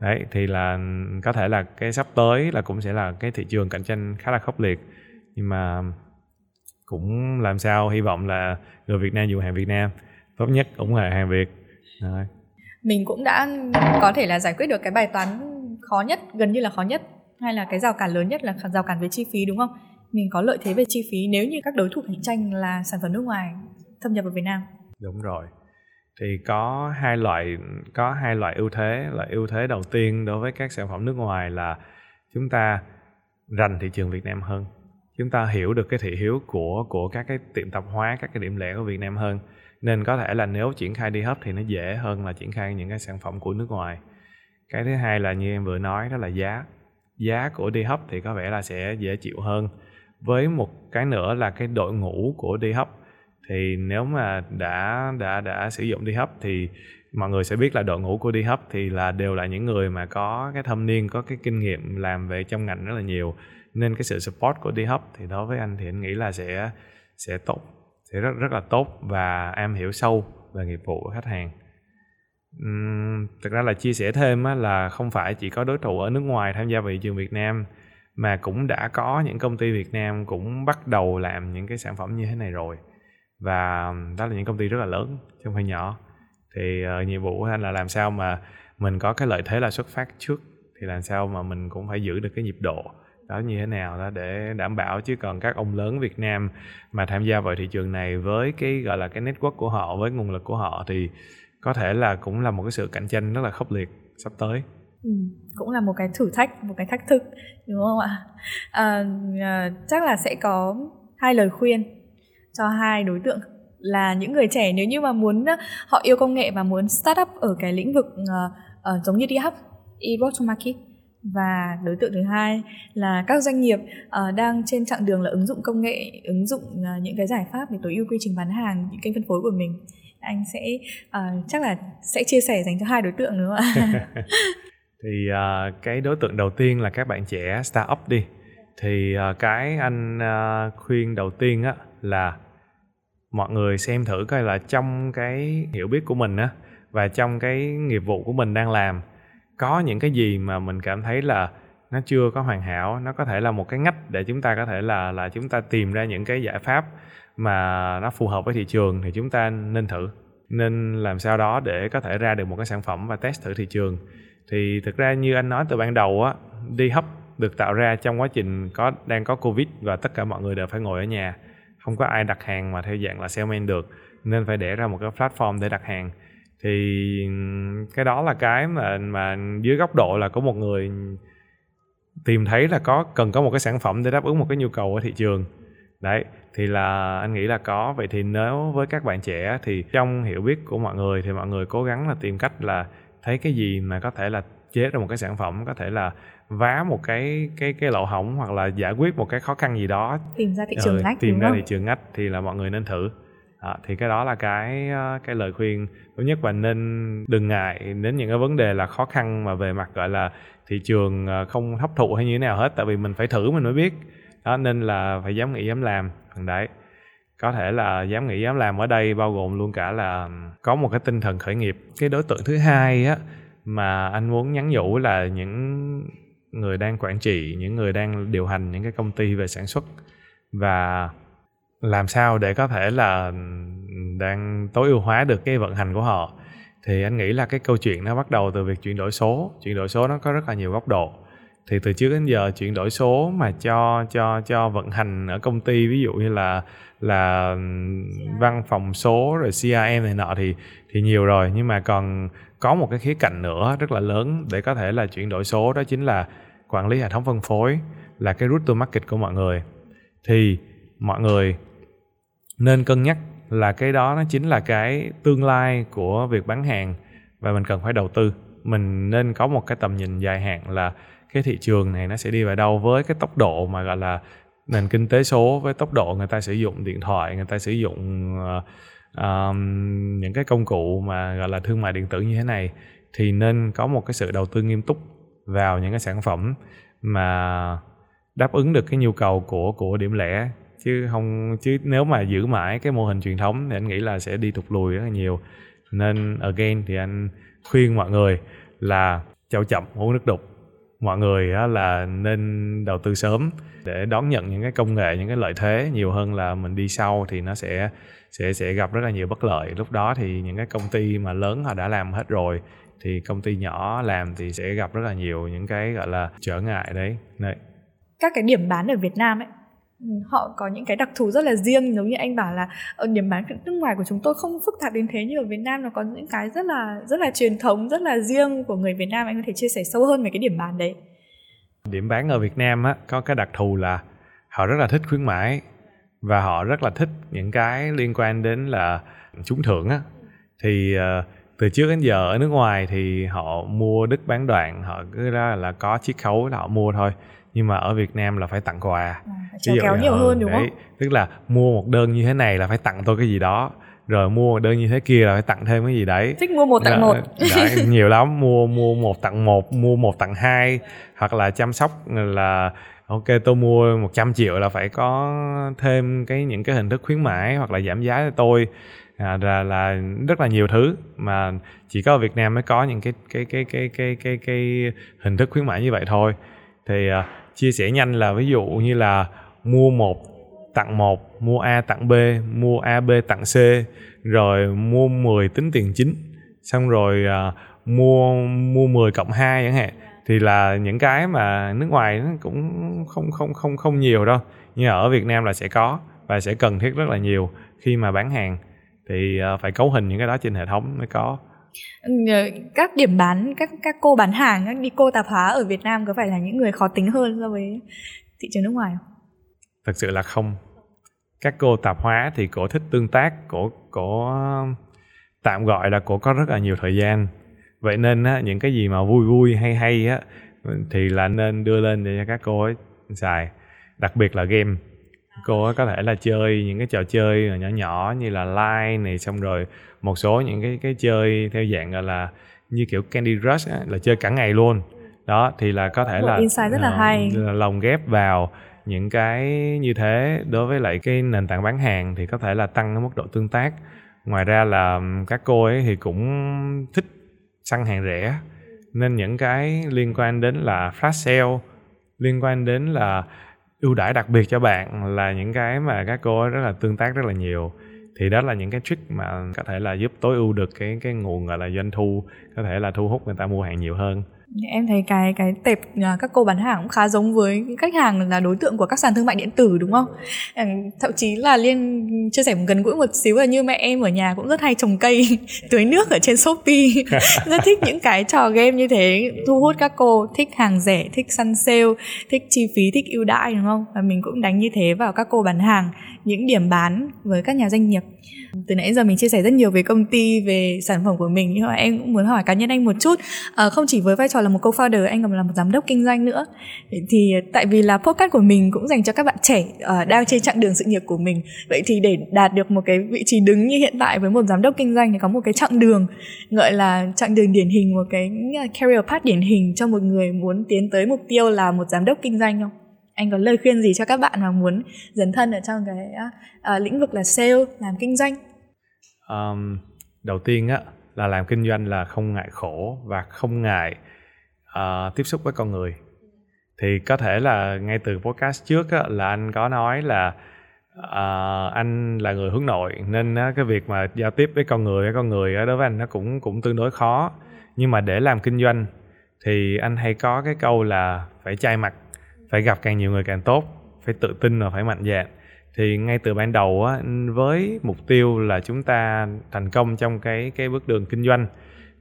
đấy thì là có thể là cái sắp tới là cũng sẽ là cái thị trường cạnh tranh khá là khốc liệt. Nhưng mà cũng làm sao hy vọng là người Việt Nam dùng hàng Việt Nam tốt nhất ủng hộ hàng Việt. Rồi. mình cũng đã có thể là giải quyết được cái bài toán khó nhất gần như là khó nhất hay là cái rào cản lớn nhất là rào cản về chi phí đúng không? Mình có lợi thế về chi phí nếu như các đối thủ cạnh tranh là sản phẩm nước ngoài thâm nhập vào Việt Nam. Đúng rồi thì có hai loại, có hai loại ưu thế. Là ưu thế đầu tiên đối với các sản phẩm nước ngoài là chúng ta rành thị trường Việt Nam hơn. Chúng ta hiểu được cái thị hiếu của của các cái tiệm tạp hóa, các cái điểm lẻ của Việt Nam hơn. Nên có thể là nếu triển khai đi hấp thì nó dễ hơn là triển khai những cái sản phẩm của nước ngoài. Cái thứ hai là như em vừa nói, đó là giá. Giá của đi hấp thì có vẻ là sẽ dễ chịu hơn. Với một cái nữa là cái đội ngũ của đi hấp thì nếu mà đã đã đã sử dụng đi hấp thì mọi người sẽ biết là đội ngũ của đi hấp thì là đều là những người mà có cái thâm niên có cái kinh nghiệm làm về trong ngành rất là nhiều. Nên cái sự support của đi hấp thì đối với anh thì anh nghĩ là sẽ sẽ tốt sẽ rất rất là tốt và em hiểu sâu về nghiệp vụ của khách hàng. Uhm, thực ra là chia sẻ thêm á, là không phải chỉ có đối thủ ở nước ngoài tham gia vào thị trường Việt Nam mà cũng đã có những công ty Việt Nam cũng bắt đầu làm những cái sản phẩm như thế này rồi và đó là những công ty rất là lớn chứ không phải nhỏ. Thì uh, nhiệm vụ của anh là làm sao mà mình có cái lợi thế là xuất phát trước thì làm sao mà mình cũng phải giữ được cái nhịp độ đó như thế nào đó để đảm bảo. Chứ còn các ông lớn Việt Nam mà tham gia vào thị trường này với cái gọi là cái network của họ với nguồn lực của họ thì có thể là cũng là một cái sự cạnh tranh rất là khốc liệt sắp tới. Ừ, cũng là một cái thử thách một cái thách thức đúng không ạ? À, à, chắc là sẽ có hai lời khuyên cho hai đối tượng là những người trẻ. Nếu như mà muốn ờ, họ yêu công nghệ và muốn start up ở cái lĩnh vực uh, uh, giống như đi học e-road to market. Và đối tượng thứ hai là các doanh nghiệp uh, đang trên chặng đường là ứng dụng công nghệ ứng dụng uh, những cái giải pháp để tối ưu quy trình bán hàng những kênh phân phối của mình. Anh sẽ uh, chắc là sẽ chia sẻ dành cho hai đối tượng nữa [laughs] thì uh, cái đối tượng đầu tiên là các bạn trẻ startup đi. Thì uh, cái anh uh, khuyên đầu tiên á là mọi người xem thử coi là trong cái hiểu biết của mình á, và trong cái nghiệp vụ của mình đang làm, có những cái gì mà mình cảm thấy là nó chưa có hoàn hảo, nó có thể là một cái ngách để chúng ta có thể là là chúng ta tìm ra những cái giải pháp mà nó phù hợp với thị trường thì chúng ta nên thử. Nên làm sao đó để có thể ra được một cái sản phẩm và test thử thị trường. Thì thực ra như anh nói từ ban đầu á đi hấp được tạo ra trong quá trình có, đang có covid và tất cả mọi người đều phải ngồi ở nhà không có ai đặt hàng mà theo dạng là salesman được, nên phải để ra một cái platform để đặt hàng. Thì cái đó là cái mà mà dưới góc độ là có một người tìm thấy là có, cần có một cái sản phẩm để đáp ứng một cái nhu cầu ở thị trường. Đấy, thì là anh nghĩ là có. Vậy thì nếu với các bạn trẻ thì trong hiểu biết của mọi người thì mọi người cố gắng là tìm cách là thấy cái gì mà có thể là chế ra một cái sản phẩm, có thể là vá một cái cái cái lỗ hổng hoặc là giải quyết một cái khó khăn gì đó. Tìm ra thị trường ừ, ngách tìm ra không? thị trường ngách thì là mọi người nên thử. À, thì cái đó là cái ờ, cái lời khuyên. Tốt nhất và nên đừng ngại đến những cái vấn đề là khó khăn mà về mặt gọi là thị trường ờ, không hấp thụ hay như thế nào hết tại vì mình phải thử mình mới biết. Đó nên là phải dám nghĩ dám làm. Phần đấy có thể là dám nghĩ dám làm ở đây bao gồm luôn cả là có một cái tinh thần khởi nghiệp. Cái đối tượng thứ hai á mà anh muốn nhắn nhủ là những người đang quản trị, những người đang điều hành những cái công ty về sản xuất. Và làm sao để có thể là ừ, đang tối ưu hóa được cái vận hành của họ? Thì anh nghĩ là cái câu chuyện nó bắt đầu từ việc chuyển đổi số. Chuyển đổi số nó có rất là nhiều góc độ. Thì từ trước đến giờ, chuyển đổi số mà cho cho cho vận hành ở công ty, ví dụ như là là ừ, văn phòng số, rồi CRM này nọ, thì thì nhiều rồi nhưng mà còn có một cái khía cạnh nữa rất là lớn để có thể là chuyển đổi số đó chính là quản lý hệ thống phân phối là cái route to market của mọi người. Thì mọi người nên cân nhắc là cái đó nó chính là cái tương lai của việc bán hàng và mình cần phải đầu tư. Mình nên có một cái tầm nhìn dài hạn là cái thị trường này nó sẽ đi vào đâu với cái tốc độ mà gọi là nền kinh tế số với tốc độ người ta sử dụng điện thoại người ta sử dụng uh, um, những cái công cụ mà gọi là thương mại điện tử như thế này thì nên có một cái sự đầu tư nghiêm túc vào những cái sản phẩm mà đáp ứng được cái nhu cầu của của điểm lẻ. Chứ không chứ nếu mà giữ mãi cái mô hình truyền thống thì anh nghĩ là sẽ đi tụt lùi rất là nhiều. Nên again thì anh khuyên mọi người là chậu chậm uống nước đục mọi người là nên đầu tư sớm để đón nhận những cái công nghệ, những cái lợi thế. Nhiều hơn là mình đi sau thì nó sẽ sẽ sẽ gặp rất là nhiều bất lợi. Lúc đó thì những cái công ty mà lớn họ đã làm hết rồi thì công ty nhỏ làm thì sẽ gặp rất là nhiều những cái, gọi là, trở ngại đấy. Đấy. Các cái điểm bán ở Việt Nam ấy họ có những cái đặc thù rất là riêng giống như anh bảo là ở điểm bán nước ngoài của chúng tôi không phức tạp đến thế như ở Việt Nam nó có những cái rất là rất là truyền thống rất là riêng của người Việt Nam anh có thể chia sẻ sâu hơn về cái điểm bán đấy. Điểm bán ở Việt Nam á có cái đặc thù là họ rất là thích khuyến mãi và họ rất là thích những cái liên quan đến là trúng thưởng á. Thì uh, từ trước đến giờ ở nước ngoài thì họ mua đứt bán đoạn họ cứ ra là có chiết khấu là họ mua thôi nhưng mà ở Việt Nam là phải tặng quà. À, kéo nhiều hơn đúng đấy, không? tức là mua một đơn như thế này là phải tặng tôi cái gì đó rồi mua một đơn như thế kia là phải tặng thêm cái gì đấy. Thích mua một tặng một. đấy, [laughs] nhiều lắm mua mua một tặng một mua một tặng hai hoặc là chăm sóc là ok tôi mua 100 triệu là phải có thêm cái những cái hình thức khuyến mãi hoặc là giảm giá cho tôi. À, là là rất là nhiều thứ mà chỉ có ở Việt Nam mới có những cái cái cái cái cái cái cái hình thức khuyến mãi như vậy thôi. Thì chia sẻ nhanh là ví dụ như là mua một tặng một mua A tặng B mua A B tặng C rồi mua 10 tính tiền chính xong rồi uh, mua mua 10 cộng 2 chẳng hạn. Thì là những cái mà nước ngoài nó cũng không không không không nhiều đâu. Nhưng ở Việt Nam là sẽ có và sẽ cần thiết rất là nhiều khi mà bán hàng. Thì uh, phải cấu hình những cái đó trên hệ thống mới có các điểm bán các các cô bán hàng các đi cô tạp hóa ở Việt Nam có phải là những người khó tính hơn so với thị trường nước ngoài không? Thật sự là không. Các cô tạp hóa thì cổ thích tương tác, cổ cổ tạm gọi là cổ có rất là nhiều thời gian. Vậy nên á, những cái gì mà vui vui hay hay á thì là nên đưa lên để cho các cô ấy xài. Đặc biệt là game cô có thể là chơi những cái trò chơi nhỏ nhỏ như là line này xong rồi một số những cái cái chơi theo dạng gọi là như kiểu Candy Rush á, là chơi cả ngày luôn. Đó thì là có thể một là insight rất là uh, hay. là lồng ghép vào những cái như thế. Đối với lại cái nền tảng bán hàng thì có thể là tăng cái mức độ tương tác. Ngoài ra là các cô ấy thì cũng thích săn hàng rẻ. Nên những cái liên quan đến là flash sale liên quan đến là ưu đãi đặc biệt cho bạn là những cái mà các cô ấy rất là tương tác rất là nhiều thì đó là những cái trick mà có thể là giúp tối ưu được cái cái nguồn, gọi là doanh thu, có thể là thu hút người ta mua hàng nhiều hơn em thấy cái cái tệp à, các cô bán hàng cũng khá giống với khách hàng là đối tượng của các sàn thương mại điện tử đúng không? Ờ, thậm chí là liên chia sẻ gần gũi một xíu là như mẹ em ở nhà cũng rất hay trồng cây [laughs] tưới nước ở trên shopee. [laughs] Rất thích những cái trò game như thế thu hút các cô thích hàng rẻ thích săn sale thích chi phí thích ưu đãi đúng không? Và mình cũng đánh như thế vào các cô bán hàng những điểm bán với các nhà doanh nghiệp. Từ nãy giờ mình chia sẻ rất nhiều về công ty về sản phẩm của mình nhưng mà em cũng muốn hỏi cá nhân anh một chút. À, không chỉ với vai trò là một co-founder anh còn là một giám đốc kinh doanh nữa. Thì ờ, tại vì là podcast của mình cũng dành cho các bạn trẻ uh, đang trên chặng đường sự nghiệp của mình. Vậy thì để đạt được một cái vị trí đứng như hiện tại với một giám đốc kinh doanh thì có một cái chặng đường gọi là chặng đường điển hình một cái career path điển hình cho một người muốn tiến tới mục tiêu là một giám đốc kinh doanh không? Anh có lời khuyên gì cho các bạn mà muốn dấn thân ở trong cái uh, lĩnh vực là sale làm kinh doanh? Um, đầu tiên á là làm kinh doanh là không ngại khổ và không ngại uh, tiếp xúc với con người. Thì có thể là ngay từ podcast trước á, là anh có nói là uh, anh là người hướng nội nên á, cái việc mà giao tiếp với con người với con người á, đối với anh nó cũng cũng tương đối khó. Nhưng mà để làm kinh doanh thì anh hay có cái câu là phải chai mặt phải gặp càng nhiều người càng tốt phải tự tin và phải mạnh dạn. Thì ngay từ ban đầu á với mục tiêu là chúng ta thành công trong cái cái bước đường kinh doanh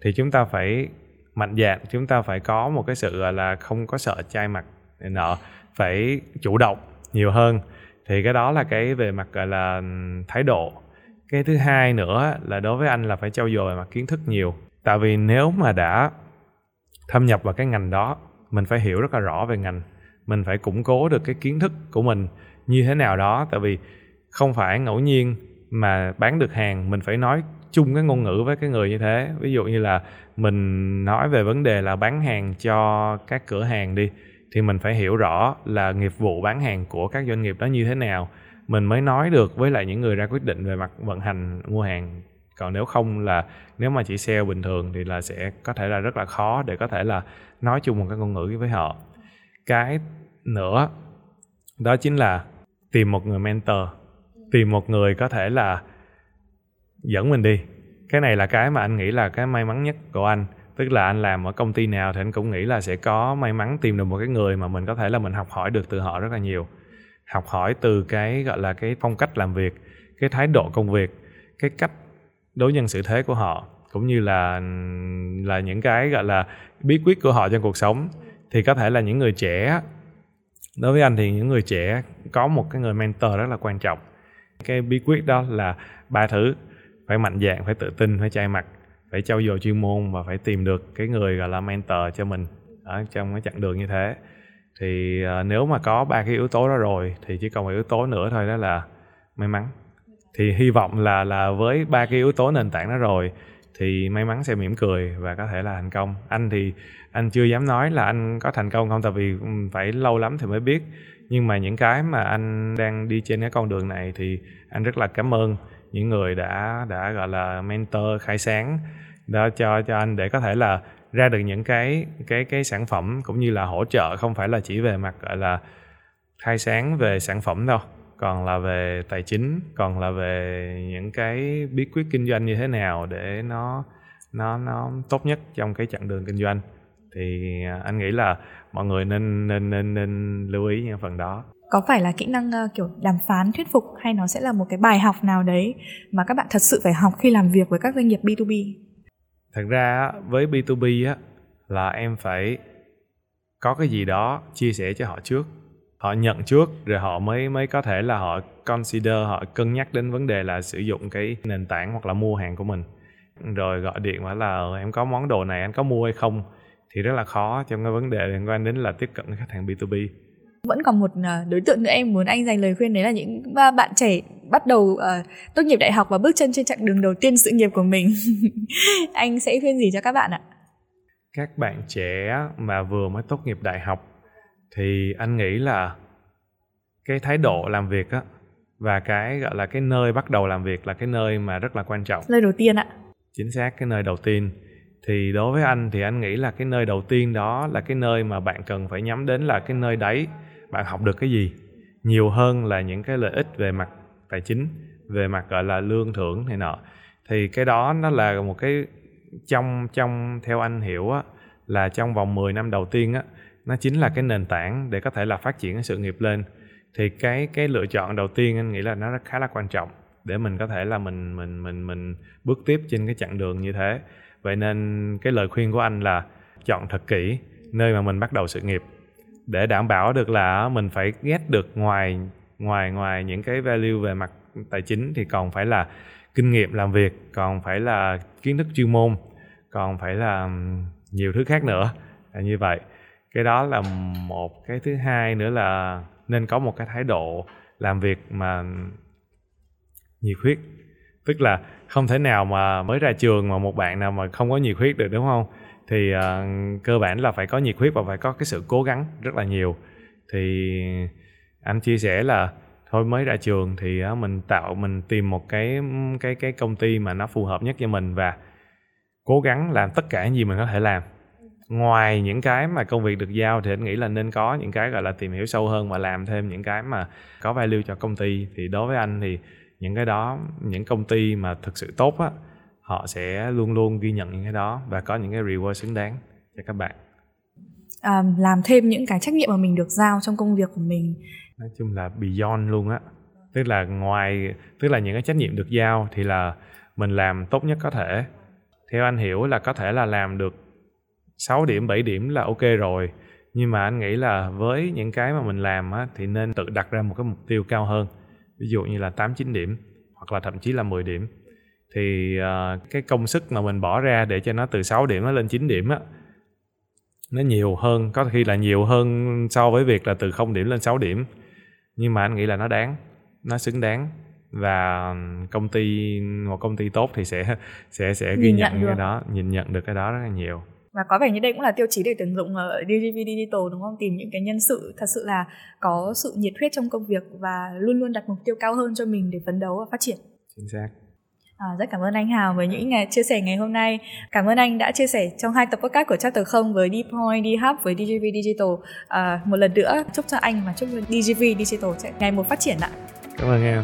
thì chúng ta phải mạnh dạn, chúng ta phải có một cái sự là, không có sợ chai mặt nợ phải chủ động nhiều hơn. Thì cái đó là cái về mặt, gọi là, thái độ. Cái thứ hai nữa là đối với anh là phải trau dồi mặt kiến thức nhiều. Tại vì nếu mà đã thâm nhập vào cái ngành đó, mình phải hiểu rất là rõ về ngành. Mình phải củng cố được cái kiến thức của mình như thế nào đó. Tại vì không phải ngẫu nhiên mà bán được hàng, mình phải nói chung cái ngôn ngữ với cái người như thế. Ví dụ như là mình nói về vấn đề là bán hàng cho các cửa hàng đi, thì mình phải hiểu rõ là nghiệp vụ bán hàng của các doanh nghiệp đó như thế nào. Mình mới nói được với lại những người ra quyết định về mặt vận hành mua hàng. Còn nếu không là, nếu mà chỉ sale bình thường thì là sẽ có thể là rất là khó để có thể là nói chung một cái ngôn ngữ với họ. Cái nữa, đó chính là tìm một người mentor, tìm một người có thể là dẫn mình đi cái này là cái mà anh nghĩ là cái may mắn nhất của anh. Tức là anh làm ở công ty nào thì anh cũng nghĩ là sẽ có may mắn tìm được một cái người mà mình có thể là mình học hỏi được từ họ rất là nhiều. Học hỏi từ cái, gọi là, cái phong cách làm việc, cái thái độ công việc, cái cách đối nhân xử thế của họ, cũng như là là những cái, gọi là, bí quyết của họ trong cuộc sống. Thì có thể là những người trẻ, đối với anh thì những người trẻ có một cái người mentor rất là quan trọng. Cái bí quyết đó là ba thứ phải mạnh dạn phải tự tin phải chai mặt phải trau dồi chuyên môn và phải tìm được cái người gọi là mentor cho mình ở trong cái chặng đường như thế. Thì uh, nếu mà có ba cái yếu tố đó rồi thì chỉ còn một yếu tố nữa thôi đó là may mắn. Thì hy vọng là là với ba cái yếu tố nền tảng đó rồi thì may mắn sẽ mỉm cười và có thể là thành công. Anh thì anh chưa dám nói là anh có thành công không tại vì phải lâu lắm thì mới biết. Nhưng mà những cái mà anh đang đi trên cái con đường này thì anh rất là cảm ơn những người đã đã, gọi là, mentor, khai sáng, đã cho cho anh để có thể là ra được những cái cái cái sản phẩm cũng như là hỗ trợ, không phải là chỉ về mặt, gọi là, khai sáng về sản phẩm đâu, còn là về tài chính, còn là về những cái bí quyết kinh doanh như thế nào để nó nó nó tốt nhất trong cái chặng đường kinh doanh. Thì à, anh nghĩ là mọi người nên nên nên nên lưu ý những phần đó có phải là kỹ năng uh, kiểu đàm phán thuyết phục hay nó sẽ là một cái bài học nào đấy mà các bạn thật sự phải học khi làm việc với các doanh nghiệp B2B? Thật ra với B2B á là em phải có cái gì đó chia sẻ cho họ trước. Họ nhận trước rồi họ mới mới có thể là họ consider họ cân nhắc đến vấn đề là sử dụng cái nền tảng hoặc là mua hàng của mình. Rồi gọi điện bảo là ừ, em có món đồ này anh có mua hay không? Thì rất là khó trong cái vấn đề liên quan đến là tiếp cận khách hàng B2B vẫn còn một ờ, đối tượng nữa em muốn anh dành lời khuyên đấy là những bạn trẻ bắt đầu uh, tốt nghiệp đại học và bước chân trên chặng đường đầu tiên sự nghiệp của mình. [laughs] Anh sẽ khuyên gì cho các bạn ạ? Các bạn trẻ mà vừa mới tốt nghiệp đại học thì anh nghĩ là cái thái độ làm việc á và cái gọi là cái nơi bắt đầu làm việc là cái nơi mà rất là quan trọng. Nơi đầu tiên ạ. Chính xác cái nơi đầu tiên. Thì đối với anh thì anh nghĩ là cái nơi đầu tiên đó là cái nơi mà bạn cần phải nhắm đến là cái nơi đấy bạn học được cái gì? Nhiều hơn là những cái lợi ích về mặt tài chính, về mặt, gọi là, lương thưởng này nọ. Thì cái đó nó là một cái trong trong theo anh hiểu á, là trong vòng 10 năm đầu tiên á, nó chính là cái nền tảng để có thể là phát triển cái sự nghiệp lên. Thì cái cái lựa chọn đầu tiên anh nghĩ là nó rất khá là quan trọng để mình có thể là mình mình mình mình bước tiếp trên cái chặng đường như thế. Vậy nên cái lời khuyên của anh là chọn thật kỹ nơi mà mình bắt đầu sự nghiệp để đảm bảo được là mình phải ghét được ngoài ngoài ngoài những cái value về mặt tài chính thì còn phải là kinh nghiệm làm việc, còn phải là kiến thức chuyên môn, còn phải là nhiều thứ khác nữa. Là như vậy, cái đó là một cái thứ hai nữa là nên có một cái thái độ làm việc mà nhiệt huyết. Tức là không thể nào mà mới ra trường mà một bạn nào mà không có nhiệt huyết được, đúng không? Thì uh, cơ bản là phải có nhiệt huyết và phải có cái sự cố gắng rất là nhiều. Thì anh chia sẻ là thôi mới ra trường thì uh, mình tạo mình tìm một cái cái cái công ty mà nó phù hợp nhất cho mình và cố gắng làm tất cả những gì mình có thể làm. Ngoài những cái mà công việc được giao thì anh nghĩ là nên có những cái gọi là tìm hiểu sâu hơn và làm thêm những cái mà có value cho công ty. Thì đối với anh thì những cái đó những công ty mà thực sự tốt á họ sẽ luôn luôn ghi nhận những cái đó và có những cái reward xứng đáng cho các bạn. À, làm thêm những cái trách nhiệm mà mình được giao trong công việc của mình. Nói chung là beyond luôn á. Tức là ngoài tức là những cái trách nhiệm được giao thì là mình làm tốt nhất có thể. Theo anh hiểu là có thể là làm được 6 điểm 7 điểm là ok rồi. Nhưng mà anh nghĩ là với những cái mà mình làm á, thì nên tự đặt ra một cái mục tiêu cao hơn. Ví dụ như là 8 9 điểm hoặc là thậm chí là 10 điểm thì uh, cái công sức mà mình bỏ ra để cho nó từ 6 điểm nó lên 9 điểm á nó nhiều hơn có khi là nhiều hơn so với việc là từ 0 điểm lên 6 điểm nhưng mà anh nghĩ là nó đáng nó xứng đáng và công ty một công ty tốt thì sẽ [laughs] sẽ sẽ ghi nhận, nhận cái đó nhìn nhận được cái đó rất là nhiều và có vẻ như đây cũng là tiêu chí để tuyển dụng ở DGV Digital đúng không? Tìm những cái nhân sự thật sự là có sự nhiệt huyết trong công việc và luôn luôn đặt mục tiêu cao hơn cho mình để phấn đấu và phát triển. Chính xác. À, rất cảm ơn anh Hào với những ngày chia sẻ ngày hôm nay. Cảm ơn anh đã chia sẻ trong hai tập podcast của Chapter 0 với Dpoint, Dhub với DGV Digital. À, một lần nữa chúc cho anh và chúc cho DGV Digital sẽ ngày một phát triển ạ. Cảm ơn em.